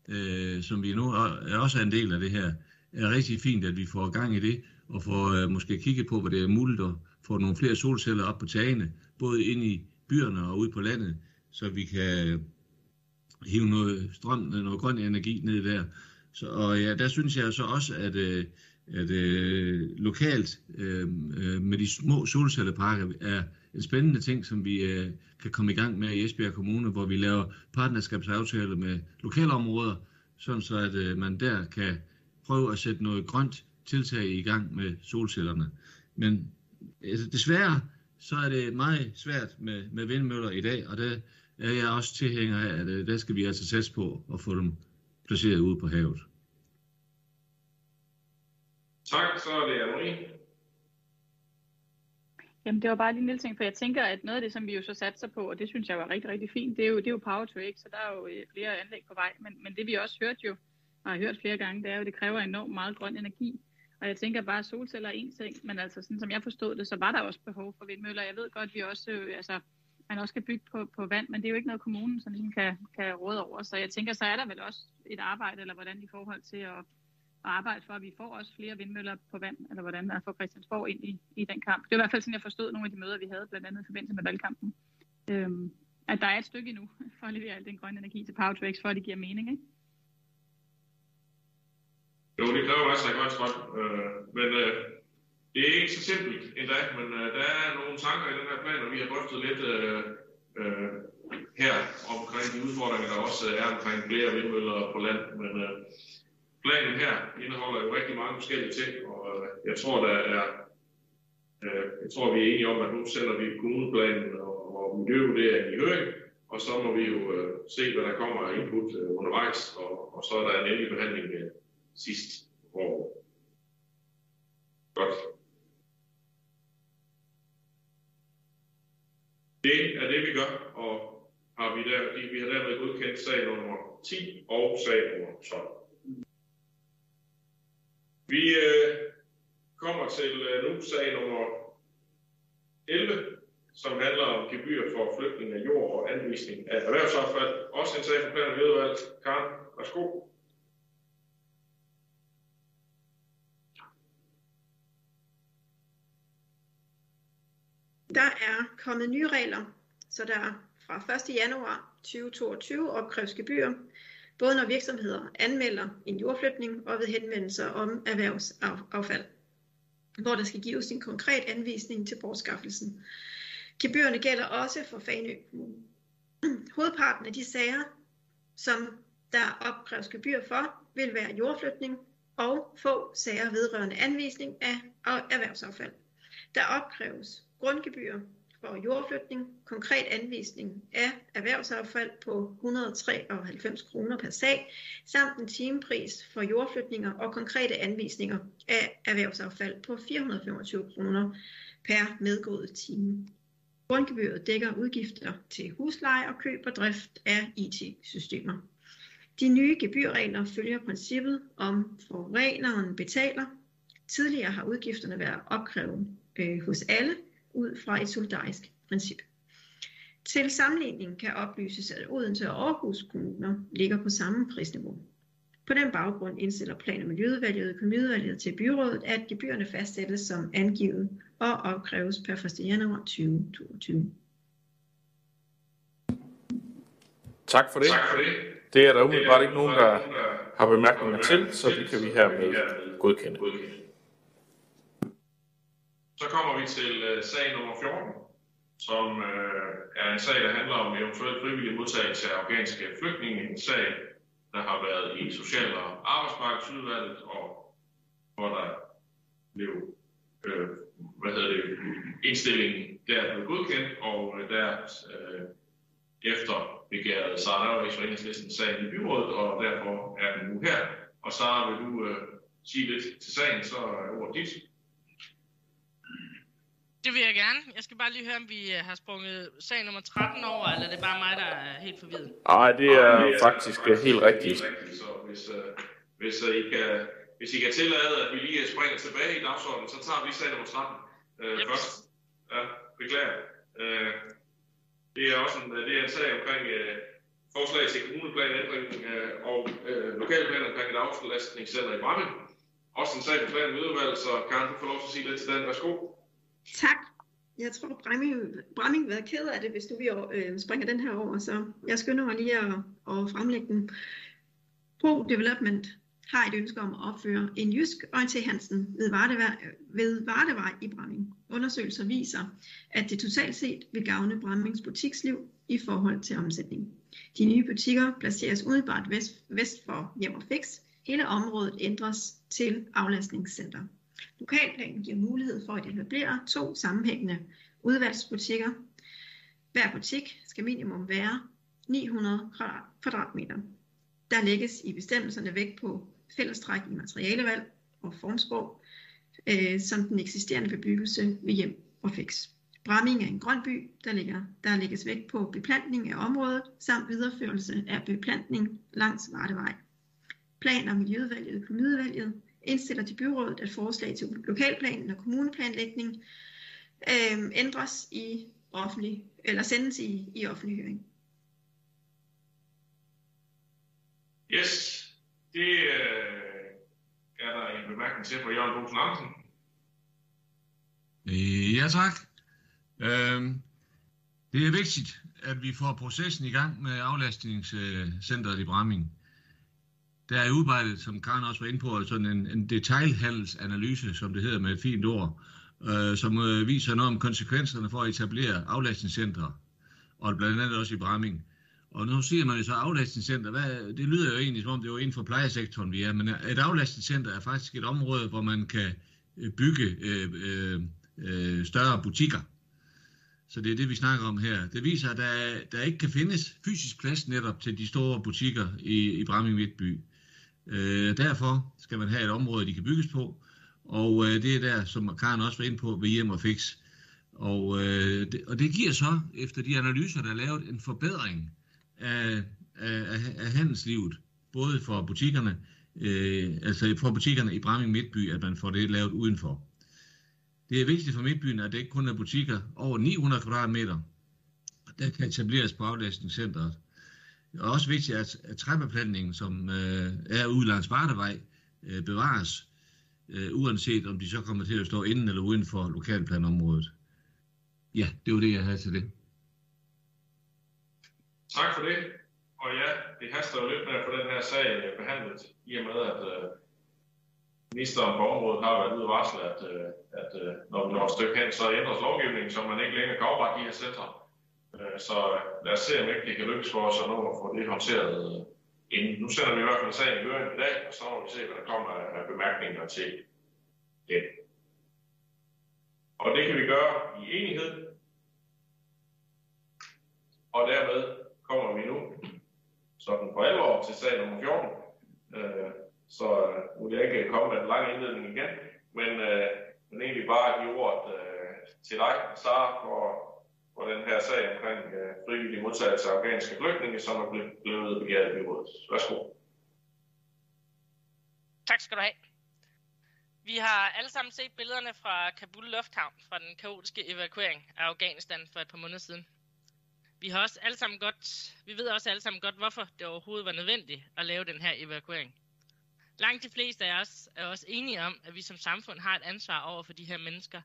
øh, som vi nu er også er en del af det her, er rigtig fint, at vi får gang i det, og får øh, måske kigget på, hvad det er muligt at få nogle flere solceller op på tagene, både ind i byerne og ude på landet, så vi kan hive noget strøm, noget grøn energi ned der. Så, og ja, der synes jeg så også, at, øh, at øh, lokalt øh, øh, med de små solcelleparker er en spændende ting, som vi øh, kan komme i gang med i Esbjerg Kommune, hvor vi laver partnerskabsaftaler med lokalområder, sådan så at øh, man der kan prøve at sætte noget grønt tiltag i gang med solcellerne. Men altså, desværre så er det meget svært med, med vindmøller i dag, og det er jeg også tilhænger af, at øh, der skal vi altså sætte på at få dem placeret ude på havet. Tak, så er det Anne-Marie. Jamen det var bare lige en lille ting, for jeg tænker, at noget af det, som vi jo så satser på, og det synes jeg var rigtig, rigtig fint, det er jo, det er jo Power to X, så der er jo øh, flere anlæg på vej, men, men det vi også hørt jo, og har hørt flere gange, det er jo, at det kræver enormt meget grøn energi. Og jeg tænker bare, at solceller er en ting, men altså sådan som jeg forstod det, så var der også behov for vindmøller. Jeg ved godt, at vi også, øh, altså man også kan bygge på, på vand, men det er jo ikke noget, kommunen sådan ligesom kan, kan råde over. Så jeg tænker, så er der vel også et arbejde, eller hvordan i forhold til at, at arbejde for, at vi får også flere vindmøller på vand, eller hvordan man får Christiansborg ind i, i den kamp. Det er i hvert fald sådan, jeg forstod nogle af de møder, vi havde, blandt andet i forbindelse med valgkampen. Øhm, at der er et stykke endnu for at levere al den grønne energi til Power for at det giver mening, ikke? Jo, det kræver også en godt strøm, øh, men øh, det er ikke så simpelt endda, men øh, der er nogle tanker i den her plan, og vi har drøftet lidt øh, øh, her omkring de udfordringer, der også er omkring flere vindmøller på land, men øh, planen her indeholder jo rigtig mange forskellige ting, og øh, jeg tror, der er øh, jeg tror, vi er enige om, at nu sender vi kommuneplanen og, og miljøvurderingen i høring, og så må vi jo øh, se, hvad der kommer af input undervejs, og, og så er der en endelig behandling øh, sidst år. Godt. Det er det, vi gør, og har vi, der, vi har dermed godkendt sag nummer 10 og sag nummer 12. Vi øh, kommer til øh, nu sag nummer 11, som handler om gebyr for flytning af jord og anvisning af erhvervsaffald. Også en sag fra plan- og miljøudvalg. Karen, værsgo. Der er kommet nye regler, så der fra 1. januar 2022 opkræves gebyr, både når virksomheder anmelder en jordflytning og ved henvendelser om erhvervsaffald, hvor der skal gives en konkret anvisning til bortskaffelsen. Gebyrerne gælder også for Fanø Kommune. Hovedparten af de sager, som der opkræves gebyr for, vil være jordflytning og få sager vedrørende anvisning af erhvervsaffald. Der opkræves grundgebyr for jordflytning, konkret anvisning af erhvervsaffald på 193 kroner per sag, samt en timepris for jordflytninger og konkrete anvisninger af erhvervsaffald på 425 kroner per medgået time. Grundgebyret dækker udgifter til husleje og køb og drift af IT-systemer. De nye gebyrregler følger princippet om forureneren betaler. Tidligere har udgifterne været opkrævet øh, hos alle, ud fra et solidarisk princip. Til sammenligning kan oplyses, at Odense og Aarhus kommuner ligger på samme prisniveau. På den baggrund indstiller Plan- og Miljøudvalget og Økonomiudvalget til byrådet, at gebyrerne fastsættes som angivet og opkræves per 1. januar 2022. Tak for det. Tak for det. Det er der umiddelbart ikke nogen, der har bemærkninger til, så det kan vi hermed godkende. Så kommer vi til øh, sag nummer 14, som øh, er en sag, der handler om eventuelt frivillig modtagelse af afghanske flygtninge. En sag, der har været i Social- og Arbejdsmarkedsudvalget, og hvor der blev øh, hvad hedder det, indstillingen der blev godkendt, og øh, der øh, efter begærede Sara og fra sagen i byrådet, og derfor er den nu her. Og Sara, vil du øh, sige lidt til sagen, så er ordet dit. Det vil jeg gerne. Jeg skal bare lige høre, om vi øh, har sprunget sag nummer 13 over, eller er det bare mig, der er helt forvirret? Nej, det er faktisk øh, helt rigtigt. Så hvis, uh, hvis, uh, I kan, hvis I kan tillade, at vi lige springer tilbage i dagsordenen, så tager vi sag nummer 13 uh, yep. først. Ja, beklager. Uh, det er også en, det er en sag omkring uh, forslag til kommuneplanændring uh, og uh, lokalplan omkring et aflastningscenter i Bramming. Også en sag på plan med så kan du få lov til at sige lidt til den. Værsgo. Tak. Jeg tror, Bramming vil være ked af det, hvis du vi øh, springer den her over, så jeg skynder mig lige at, at fremlægge den. Pro Development har et ønske om at opføre en jysk orienter Hansen ved, Vardevej, ved Vardevej i Bramming. Undersøgelser viser, at det totalt set vil gavne Brammings butiksliv i forhold til omsætning. De nye butikker placeres umiddelbart vest, vest for Hjem og Fix. Hele området ændres til aflastningscenter. Lokalplanen giver mulighed for at etablere to sammenhængende udvalgsbutikker. Hver butik skal minimum være 900 kvadratmeter. Der lægges i bestemmelserne vægt på fællestræk i materialevalg og formsprog, øh, som den eksisterende bebyggelse ved hjem og fix. Bramming er en grøn by, der, ligger, der lægges vægt på beplantning af området samt videreførelse af beplantning langs Vardevej. Plan- og Miljøudvalget og Økonomiudvalget indstiller til byrådet, at forslag til lokalplanen og kommuneplanlægning øh, ændres i offentlig, eller sendes i, i offentlig høring. Yes, det øh, er der en bemærkning til fra Jørgen Bosen Andersen. Ja, tak. Øhm, det er vigtigt, at vi får processen i gang med aflastningscenteret i Bramming. Der er udarbejdet, som Karen også var inde på, altså sådan en, en detaljhandelsanalyse, som det hedder med et fint ord, øh, som øh, viser noget om konsekvenserne for at etablere aflastningscentre, og blandt andet også i Bramming. Og nu siger man jo så aflastningscenter, hvad, det lyder jo egentlig som om det er inden for plejesektoren vi er, men et aflastningscenter er faktisk et område, hvor man kan øh, bygge øh, øh, øh, større butikker. Så det er det, vi snakker om her. Det viser, at der, der ikke kan findes fysisk plads netop til de store butikker i, i Bramming Midtby. Øh, derfor skal man have et område, de kan bygges på, og øh, det er der, som Karen også var inde på, ved hjem og fix. Og, øh, det, og det giver så, efter de analyser, der er lavet, en forbedring af, af, af handelslivet, både for butikkerne, øh, altså for butikkerne i Bramming Midtby, at man får det lavet udenfor. Det er vigtigt for Midtbyen, at det ikke kun er butikker over 900 kvadratmeter, der kan etableres på aflastningscenteret. Det er også vigtigt, at, at træbeplantningen, som øh, er ude langs Bardevej, øh, bevares, øh, uanset om de så kommer til at stå inden eller uden for lokalplanområdet. Ja, det var det, jeg havde til det. Tak for det. Og ja, det haster jo lidt med at få den her sag øh, behandlet, i og med at øh, ministeren på området har været ude og varsle, at, øh, at øh, når vi når et stykke hen, så ændres lovgivningen, så man ikke længere kan oprette de her centre. Øh, så lad os se, om ikke det kan lykkes for os at nå at få det håndteret øh, inden. Nu sender vi i hvert fald sagen i høring i dag, og så må vi se, hvad der kommer af bemærkninger til det. Og det kan vi gøre i enighed. Og dermed kommer vi nu sådan for alvor til sag nummer 14. Øh, så øh, nu vil jeg ikke komme med en lang indledning igen, men, øh, men egentlig bare give ordet øh, til dig, Sara, for, for den her sag omkring øh, frivillig modtagelse af afghanske flygtninge, som er blevet, blevet begæret i byrådet. Værsgo. Tak skal du have. Vi har alle sammen set billederne fra Kabul Lufthavn fra den kaotiske evakuering af Afghanistan for et par måneder siden. Vi har også alle sammen godt, vi ved også alle sammen godt, hvorfor det overhovedet var nødvendigt at lave den her evakuering. Langt de fleste af os er også enige om, at vi som samfund har et ansvar over for de her mennesker,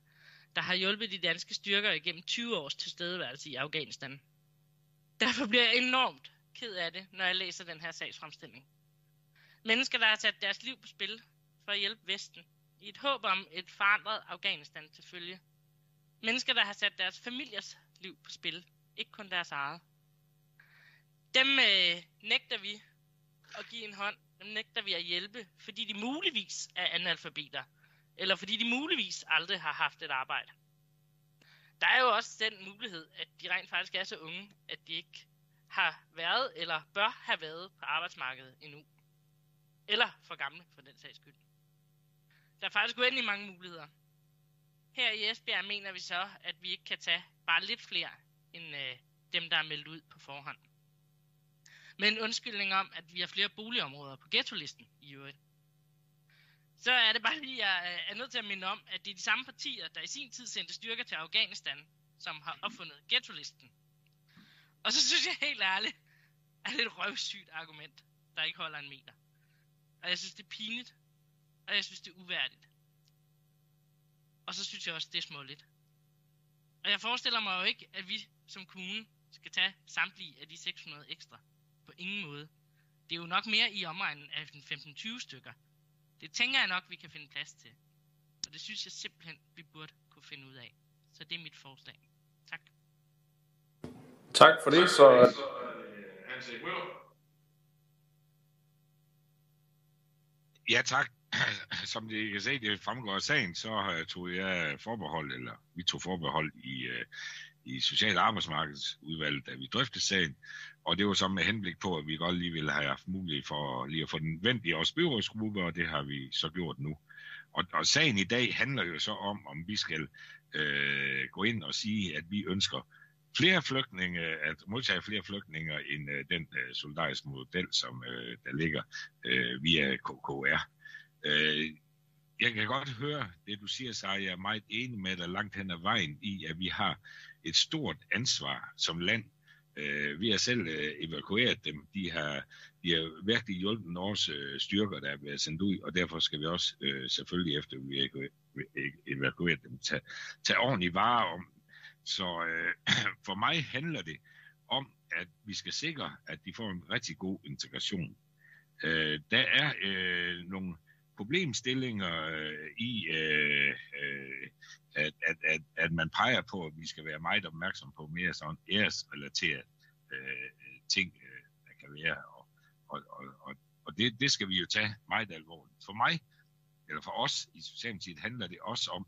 der har hjulpet de danske styrker igennem 20 års tilstedeværelse i Afghanistan. Derfor bliver jeg enormt ked af det, når jeg læser den her sagsfremstilling. Mennesker, der har sat deres liv på spil for at hjælpe Vesten, i et håb om et forandret Afghanistan til følge. Mennesker, der har sat deres familiers liv på spil, ikke kun deres eget. Dem øh, nægter vi at give en hånd dem nægter vi at hjælpe, fordi de muligvis er analfabeter, eller fordi de muligvis aldrig har haft et arbejde. Der er jo også den mulighed, at de rent faktisk er så unge, at de ikke har været eller bør have været på arbejdsmarkedet endnu. Eller for gamle, for den sags skyld. Der er faktisk uendelig mange muligheder. Her i Esbjerg mener vi så, at vi ikke kan tage bare lidt flere end øh, dem, der er meldt ud på forhånd med en undskyldning om, at vi har flere boligområder på ghetto-listen i øvrigt. Så er det bare lige, jeg øh, er nødt til at minde om, at det er de samme partier, der i sin tid sendte styrker til Afghanistan, som har opfundet ghetto-listen. Og så synes jeg helt ærligt, at det er et røvsygt argument, der ikke holder en meter. Og jeg synes, det er pinligt, og jeg synes, det er uværdigt. Og så synes jeg også, det er småligt. Og jeg forestiller mig jo ikke, at vi som kommune skal tage samtlige af de 600 ekstra på ingen måde. Det er jo nok mere i omegnen af 15-20 stykker. Det tænker jeg nok, vi kan finde plads til. Og det synes jeg simpelthen, vi burde kunne finde ud af. Så det er mit forslag. Tak. Tak for det. Så, Hans Ja, tak. Som det kan se, det fremgår af sagen, så tog jeg forbehold, eller vi tog forbehold i, øh, i Social- og Arbejdsmarkedsudvalget, da vi drøftede sagen. Og det var så med henblik på, at vi godt lige ville have haft mulighed for lige at få den vendt i vores byrådsgruppe, og det har vi så gjort nu. Og, og sagen i dag handler jo så om, om vi skal øh, gå ind og sige, at vi ønsker flere flygtninge, at modtage flere flygtninge end øh, den øh, solidariske model, som øh, der ligger øh, via KKR. Øh, jeg kan godt høre det, du siger, så jeg er meget enig med dig langt hen ad vejen i, at vi har et stort ansvar som land. Øh, vi har selv øh, evakueret dem. De har, de har virkelig hjulpet vores øh, styrker, der er blevet sendt ud, og derfor skal vi også øh, selvfølgelig efter vi evakueret dem, tage, tage ordentlig vare om. Så øh, for mig handler det om, at vi skal sikre, at de får en rigtig god integration. Øh, der er øh, nogle problemstillinger øh, i, øh, øh, at, at, at, at man peger på, at vi skal være meget opmærksom på mere sådan æresrelaterede øh, ting, øh, der kan være. Og, og, og, og, og det, det skal vi jo tage meget alvorligt. For mig, eller for os i Socialdemokratiet, handler det også om,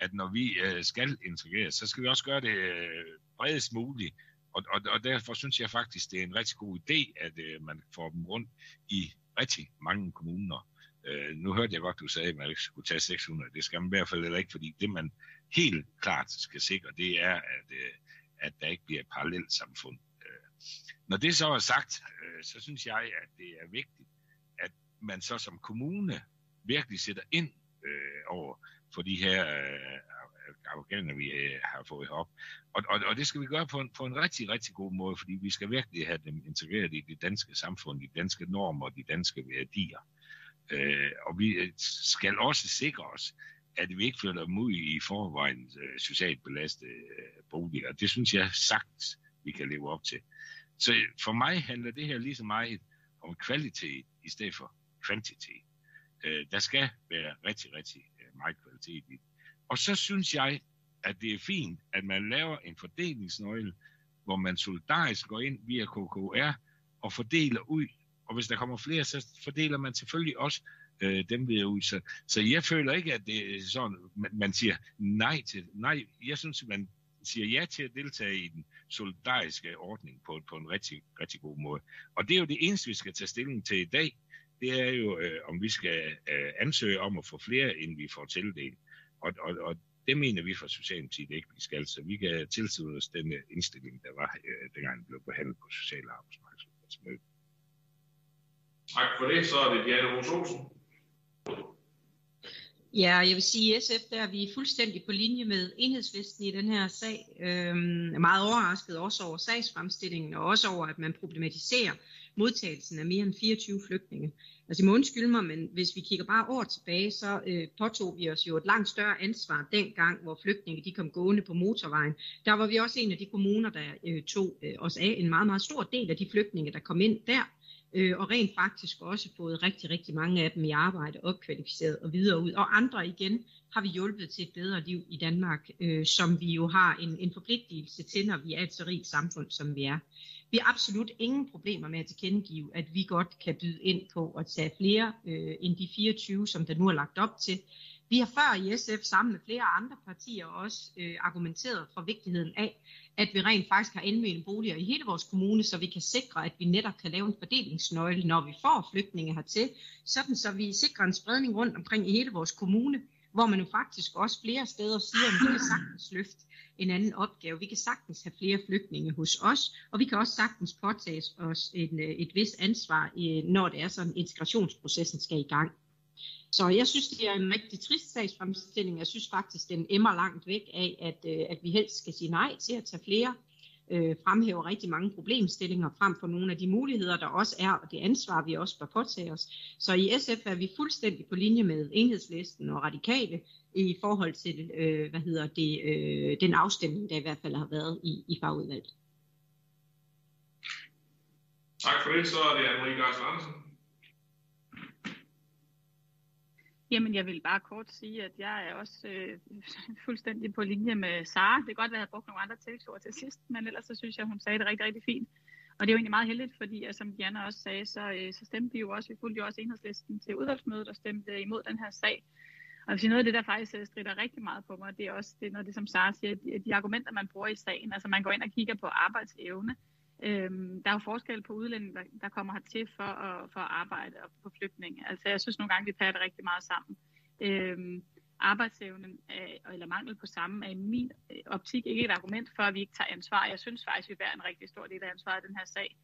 at når vi øh, skal integreres, så skal vi også gøre det øh, bredest muligt. Og, og, og derfor synes jeg faktisk, det er en rigtig god idé, at øh, man får dem rundt i rigtig mange kommuner. Øh, nu hørte jeg godt, du sagde, at man ikke skulle tage 600. Det skal man i hvert fald heller ikke, fordi det man helt klart skal sikre, det er, at, øh, at der ikke bliver et parallelt samfund. Øh, når det så er sagt, øh, så synes jeg, at det er vigtigt, at man så som kommune virkelig sætter ind øh, over for de her øh, afghaner, vi øh, har fået op. Og, og, og det skal vi gøre på en, på en rigtig, rigtig god måde, fordi vi skal virkelig have dem integreret i det danske samfund, de danske normer og de danske værdier. Øh, og vi øh, skal også sikre os, at vi ikke flytter dem ud i forvejen øh, socialt belastede øh, boliger. Det synes jeg sagt, vi kan leve op til. Så øh, for mig handler det her lige så meget om kvalitet i stedet for kvantitet. Øh, der skal være rigtig, rigtig øh, meget kvalitet i det. Og så synes jeg, at det er fint, at man laver en fordelingsnøgle, hvor man solidarisk går ind via KKR og fordeler ud og hvis der kommer flere, så fordeler man selvfølgelig også øh, dem ved ud. Så, så jeg føler ikke, at det er sådan, man, man siger nej til. Nej, jeg synes, man siger ja til at deltage i den solidariske ordning på, på en rigtig, rigtig god måde. Og det er jo det eneste, vi skal tage stilling til i dag. Det er jo, øh, om vi skal øh, ansøge om at få flere, end vi får tildelt. Og, og, og det mener vi fra Socialdemokratiet ikke, vi skal. Så vi kan tilslutte os den indstilling, der var, øh, dengang det blev behandlet på Social- og Arbejdsmarkedsmødet. Tak for det. Så er det Diana Rose Olsen. Ja, jeg vil sige, at SF der er vi fuldstændig på linje med enhedslisten i den her sag. Øhm, er meget overrasket også over sagsfremstillingen, og også over, at man problematiserer modtagelsen af mere end 24 flygtninge. Altså, I må undskylde mig, men hvis vi kigger bare år tilbage, så øh, påtog vi os jo et langt større ansvar dengang, hvor flygtninge de kom gående på motorvejen. Der var vi også en af de kommuner, der øh, tog øh, os af en meget, meget stor del af de flygtninge, der kom ind der øh, og rent faktisk også fået rigtig, rigtig mange af dem i arbejde, opkvalificeret og videre ud. Og andre igen har vi hjulpet til et bedre liv i Danmark, øh, som vi jo har en, en forpligtelse til, når vi er et så rigt samfund, som vi er. Vi har absolut ingen problemer med at tilkendegive, at vi godt kan byde ind på at tage flere øh, end de 24, som der nu er lagt op til. Vi har før i SF sammen med flere andre partier også øh, argumenteret for vigtigheden af, at vi rent faktisk har almene boliger i hele vores kommune, så vi kan sikre, at vi netop kan lave en fordelingsnøgle, når vi får flygtninge hertil, sådan så vi sikrer en spredning rundt omkring i hele vores kommune, hvor man jo faktisk også flere steder siger, at vi kan sagtens løfte en anden opgave. Vi kan sagtens have flere flygtninge hos os, og vi kan også sagtens påtage os en, øh, et vist ansvar, når det er sådan, integrationsprocessen skal i gang. Så jeg synes, det er en rigtig trist sagsfremstilling. Jeg synes faktisk, den emmer langt væk af, at, øh, at vi helst skal sige nej til at tage flere øh, fremhæver rigtig mange problemstillinger frem for nogle af de muligheder, der også er, og det ansvar, vi også bør påtage os. Så i SF er vi fuldstændig på linje med enhedslisten og radikale i forhold til, øh, hvad hedder det, øh, den afstemning, der i hvert fald har været i, i fagudvalget. Tak for det. Så er det Anne-Marie Andersen. Jamen, jeg vil bare kort sige, at jeg er også øh, fuldstændig på linje med Sara. Det kan godt være, at jeg har brugt nogle andre tilsord til sidst, men ellers så synes jeg, hun sagde det rigtig, rigtig fint. Og det er jo egentlig meget heldigt, fordi at, som Diana også sagde, så, øh, så stemte vi jo også, vi fulgte jo også enhedslisten til udvalgsmødet og stemte imod den her sag. Og jeg vil sige, noget af det, der faktisk øh, strider rigtig meget på mig, det er også det, noget det, som Sara siger, de, de argumenter, man bruger i sagen. Altså man går ind og kigger på arbejdsevne. Øhm, der er jo forskel på udlændinge, der, der kommer hertil for at, for at arbejde og på flygtninge. Altså jeg synes nogle gange, vi tager det rigtig meget sammen. Øhm, arbejdsevnen er, eller mangel på samme er i min øh, optik ikke et argument for, at vi ikke tager ansvar. Jeg synes faktisk, vi bærer en rigtig stor del af ansvaret i den her sag.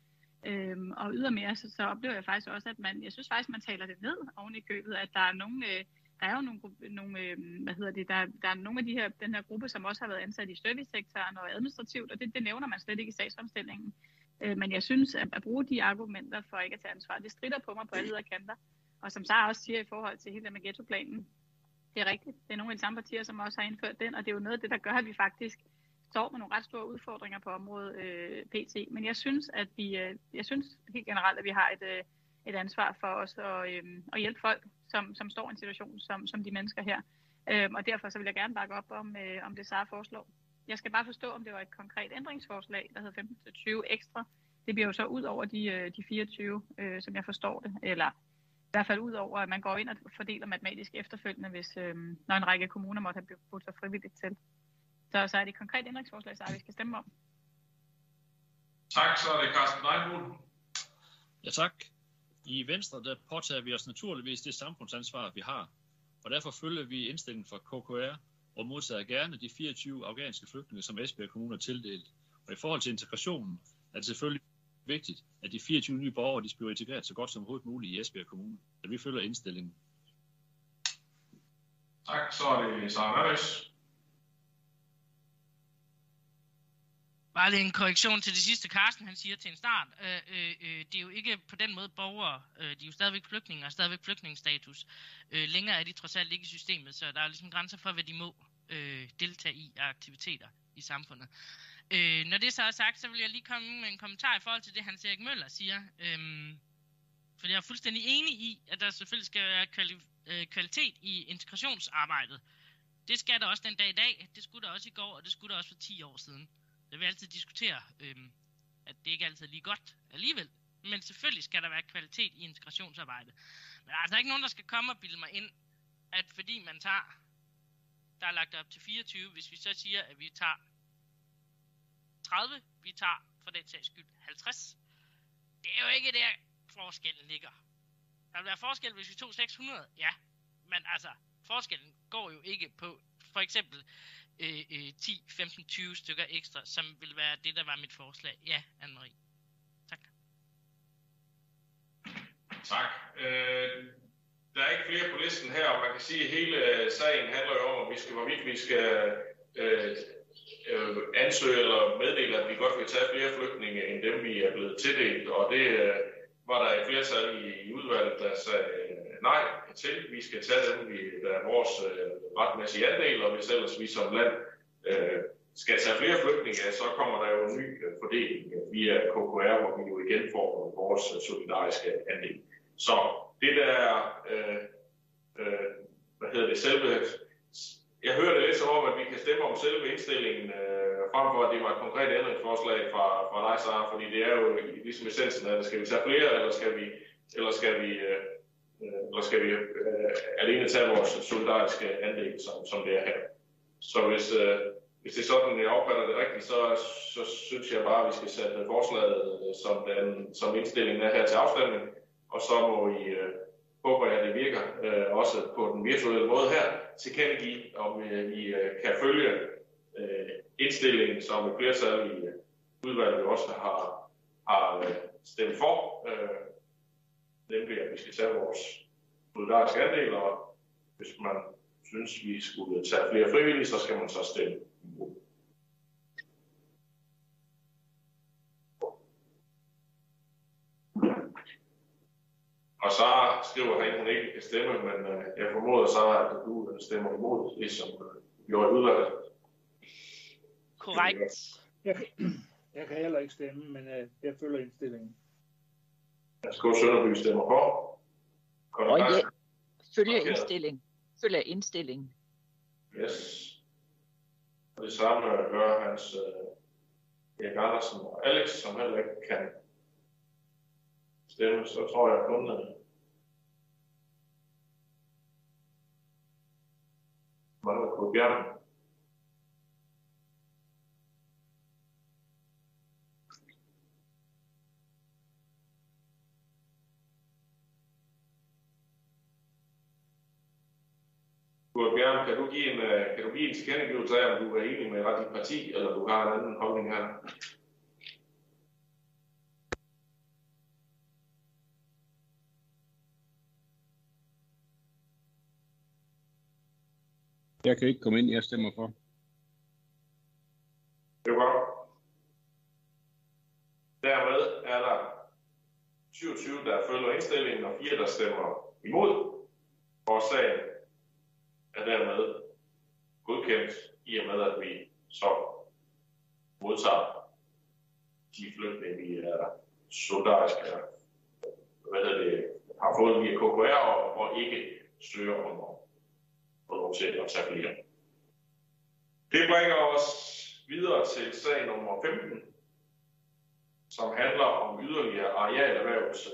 Øhm, og ydermere så, så oplever jeg faktisk også, at man, jeg synes faktisk, man taler det ned oven i købet, at der er nogle, øh, der er jo nogle, nogle øh, hvad hedder det, der, der er nogle af de her, den her gruppe, som også har været ansat i servicesektoren og administrativt, og det, det nævner man slet ikke i sagsomstillingen. Øh, men jeg synes, at, at bruge de argumenter for ikke at tage ansvar, det strider på mig på alle kanter. Og som Sara også siger i forhold til hele det med ghettoplanen, det er rigtigt. Det er nogle af de samme partier, som også har indført den, og det er jo noget af det, der gør, at vi faktisk står med nogle ret store udfordringer på området øh, PT. Men jeg synes, at vi, øh, jeg synes helt generelt, at vi har et, øh, et ansvar for os at, øh, at hjælpe folk, som, som står i en situation som, som de mennesker her. Øh, og derfor så vil jeg gerne bakke op om, øh, om det Sara foreslår. Jeg skal bare forstå, om det var et konkret ændringsforslag, der hedder 15-20 ekstra. Det bliver jo så ud over de, øh, de 24, øh, som jeg forstår det, eller i hvert fald ud over, at man går ind og fordeler matematisk efterfølgende, hvis, øh, når en række kommuner måtte have budt sig frivilligt til. Så, så er det et konkret ændringsforslag, så vi skal stemme om. Tak, så er det Carsten Leibund. Ja, tak. I Venstre der påtager vi os naturligvis det samfundsansvar, vi har, og derfor følger vi indstillingen fra KKR og modtager gerne de 24 afghanske flygtninge, som Esbjerg Kommune har tildelt. Og i forhold til integrationen er det selvfølgelig vigtigt, at de 24 nye borgere de bliver integreret så godt som overhovedet muligt i Esbjerg Kommune. Så vi følger indstillingen. Tak, så er det Sara Maris. Bare lige en korrektion til det sidste, Carsten han siger til en start. Øh, øh, øh, det er jo ikke på den måde borgere, øh, de er jo stadigvæk flygtninge og stadigvæk flygtningestatus. Øh, længere er de trods alt ikke i systemet, så der er ligesom grænser for, hvad de må øh, deltage i af aktiviteter i samfundet. Øh, når det så er sagt, så vil jeg lige komme med en kommentar i forhold til det, Hans Erik Møller siger. Øh, for jeg er fuldstændig enig i, at der selvfølgelig skal være kvali- øh, kvalitet i integrationsarbejdet. Det skal der også den dag i dag. Det skulle der også i går, og det skulle der også for 10 år siden. Det vil altid diskutere, øhm, at det ikke altid er lige godt alligevel. Men selvfølgelig skal der være kvalitet i integrationsarbejdet. Men der er altså ikke nogen, der skal komme og bilde mig ind, at fordi man tager, der er lagt op til 24, hvis vi så siger, at vi tager 30, vi tager for den sags skyld 50. Det er jo ikke der, forskellen ligger. Der vil være forskel, hvis vi tog 600, ja. Men altså, forskellen går jo ikke på, for eksempel, øh, øh, 10, 15, 20 stykker ekstra, som vil være det, der var mit forslag. Ja, Anne-Marie. Tak. Tak. Øh, der er ikke flere på listen her, og man kan sige, at hele øh, sagen handler jo om, at vi skal, hvorvidt vi skal øh, øh, ansøge eller meddele, at vi godt vil tage flere flygtninge, end dem vi er blevet tildelt. Og det øh, var der et flertal i, i udvalget, der sagde nej til. Vi skal tage dem, vi, der er vores øh, retmæssige andel, og hvis ellers vi som land øh, skal tage flere flygtninge, så kommer der jo en ny øh, fordeling øh, via KKR, hvor vi jo igen får vores øh, solidariske andel. Så det der øh, øh, hvad hedder det, selve, jeg hører det lidt som om, at vi kan stemme om selve indstillingen, øh, frem for at det var et konkret ændringsforslag fra, fra dig, Sara, fordi det er jo ligesom essensen af, skal vi tage flere, eller skal vi, eller skal vi øh, øh, eller skal vi øh, alene tage vores solidariske andel, som, som det er her. Så hvis, øh, hvis det er sådan, jeg opfatter det rigtigt, så, så synes jeg bare, at vi skal sætte forslaget, øh, som, den, som indstillingen er her til afstemning, og så må I, øh, håber jeg, at det virker, øh, også på den virtuelle måde her, tilkendegive, om øh, I øh, kan følge øh, indstillingen, som et flertal i øh, udvalget også har, har øh, stemt for. Øh, nemlig at vi skal tage vores solidariske andel, og hvis man synes, vi skulle tage flere frivillige, så skal man så stemme imod. Og så skriver han, at hun ikke kan stemme, men øh, jeg formoder så, at du øh, stemmer imod det, som du gjorde i udvalget. Korrekt. Jeg, jeg kan heller ikke stemme, men jeg følger indstillingen. Værsgo, Sønderby stemmer for. Og ja, følger indstilling. Følger indstilling. Yes. Og det samme gør hans uh, Erik Andersen og Alex, som heller ikke kan stemme, så tror jeg kun, at mangler på Bjørn. Kurt Bjørn, kan du give en, øh, kan du give en tilkendegivelse af, om du er enig med dit parti, eller du har en anden holdning her? Jeg kan ikke komme ind, jeg stemmer for. Det var godt. Dermed er der 27, der følger indstillingen, og 4, der stemmer imod. Og sagen er dermed godkendt, i og med, at vi så modtager de flygtninge, vi er solidarisk er, hvad er det, har fået via KKR og, og ikke søger om at få lov til at tage flere. Det bringer os videre til sag nummer 15, som handler om yderligere arealerhvervelse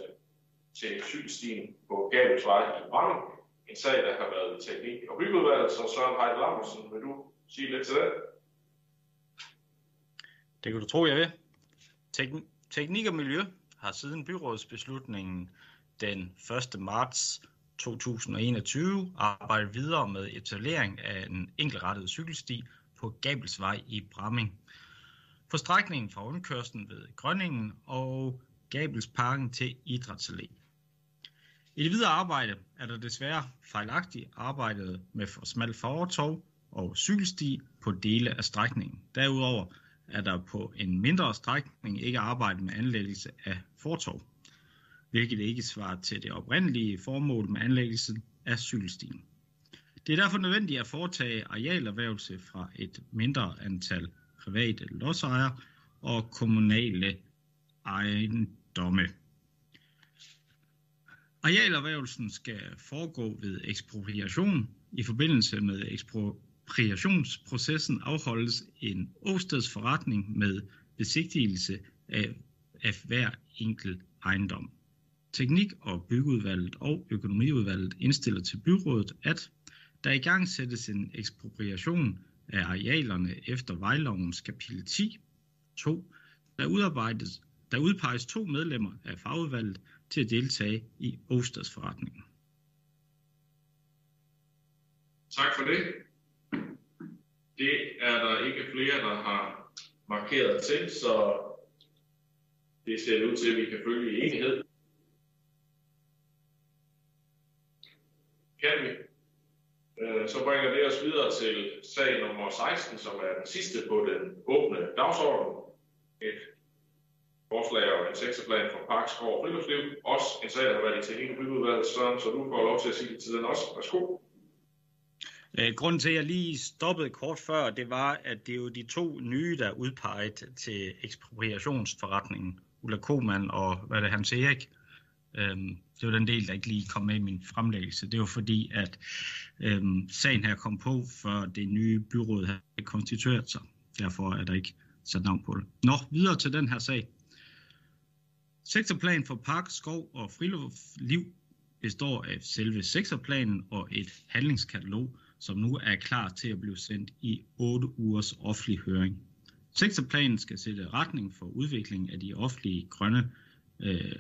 til cykelstien på Gabelsvej i Brandenburg. En sag, der har været i teknik- og byggeudvalget, så Søren Heide Lammersen, vil du sige lidt til det? Det kan du tro, jeg vil. Tekn- Teknik og Miljø har siden byrådsbeslutningen den 1. marts 2021 arbejdet videre med etablering af en enkelrettet cykelsti på Gabelsvej i Bramming. På strækningen fra rundkørslen ved Grønningen og Gabelsparken til Idrætsallé. I det videre arbejde er der desværre fejlagtigt arbejdet med for smalt fortov og cykelsti på dele af strækningen. Derudover er der på en mindre strækning ikke arbejdet med anlæggelse af fortov, hvilket ikke svarer til det oprindelige formål med anlæggelsen af cykelstien. Det er derfor nødvendigt at foretage arealerhvervelse fra et mindre antal private lodsejere og kommunale ejendomme. Arealerhvervelsen skal foregå ved ekspropriation. I forbindelse med ekspropriationsprocessen afholdes en åstedsforretning med besigtigelse af, af hver enkelt ejendom. Teknik- og byggeudvalget og økonomiudvalget indstiller til byrådet, at der i gang sættes en ekspropriation af arealerne efter vejlovens kapitel 10. 2. Der, udarbejdes, der udpeges to medlemmer af fagudvalget til at deltage i Ostersforretningen. Tak for det. Det er der ikke flere, der har markeret til, så det ser ud til, at vi kan følge i enighed. Kan vi? Øh, så bringer det os videre til sag nummer 16, som er den sidste på den åbne dagsorden. Et forslag om en sektorplan for park, skov og friluftsliv. Også en sag, der har været i teknik- og byggeudvalget, Søren, så du får lov til at sige det til den også. Værsgo. Øh, grunden til, at jeg lige stoppede kort før, det var, at det er jo de to nye, der er udpeget til ekspropriationsforretningen. Ulla Koman og, hvad er det, Hans Erik. Øhm, det var den del, der ikke lige kom med i min fremlæggelse. Det var fordi, at øhm, sagen her kom på, for det nye byråd havde konstitueret sig. Derfor er der ikke sat navn på det. Nå, videre til den her sag. Sektorplan for park, skov og friluftsliv består af selve sektorplanen og et handlingskatalog, som nu er klar til at blive sendt i 8 ugers offentlig høring. Sektorplanen skal sætte retning for udviklingen af de offentlige grønne, øh,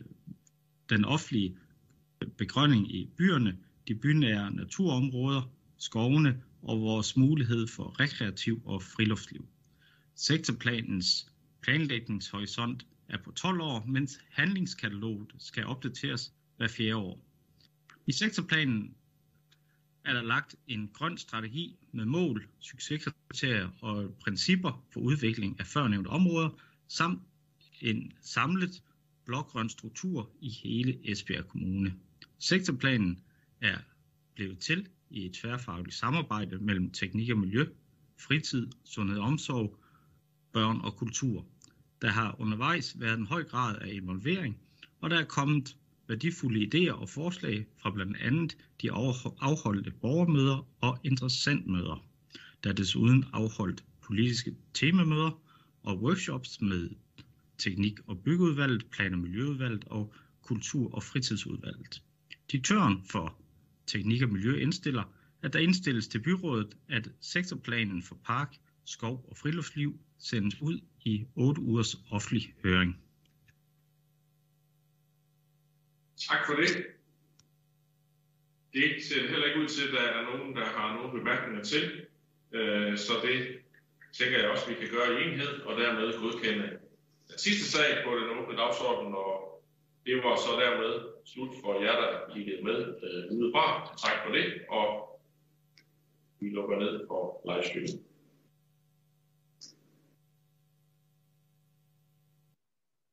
den offentlige begrønning i byerne, de bynære naturområder, skovene og vores mulighed for rekreativ og friluftsliv. Sektorplanens planlægningshorisont er på 12 år, mens handlingskataloget skal opdateres hver fjerde år. I sektorplanen er der lagt en grøn strategi med mål, succeskriterier og principper for udvikling af førnævnte områder, samt en samlet blågrøn struktur i hele Esbjerg Kommune. Sektorplanen er blevet til i et tværfagligt samarbejde mellem teknik og miljø, fritid, sundhed og omsorg, børn og kultur. Der har undervejs været en høj grad af involvering, og der er kommet værdifulde idéer og forslag fra blandt andet de afholdte borgermøder og interessantmøder. Der er desuden afholdt politiske temamøder og workshops med teknik- og byggeudvalget, plan- og miljøudvalget og kultur- og fritidsudvalget. Direktøren for teknik og miljø indstiller, at der indstilles til byrådet, at sektorplanen for park, skov og friluftsliv sendes ud i 8 ugers offentlig høring. Tak for det. Det ser det heller ikke ud til, at der er nogen, der har nogen bemærkninger til. Øh, så det tænker jeg også, vi kan gøre i enhed, og dermed godkende den sidste sag på den åbne dagsorden, og det var så dermed slut for jer, der kiggede med øh, udefra. Tak for det, og vi lukker ned for livestream.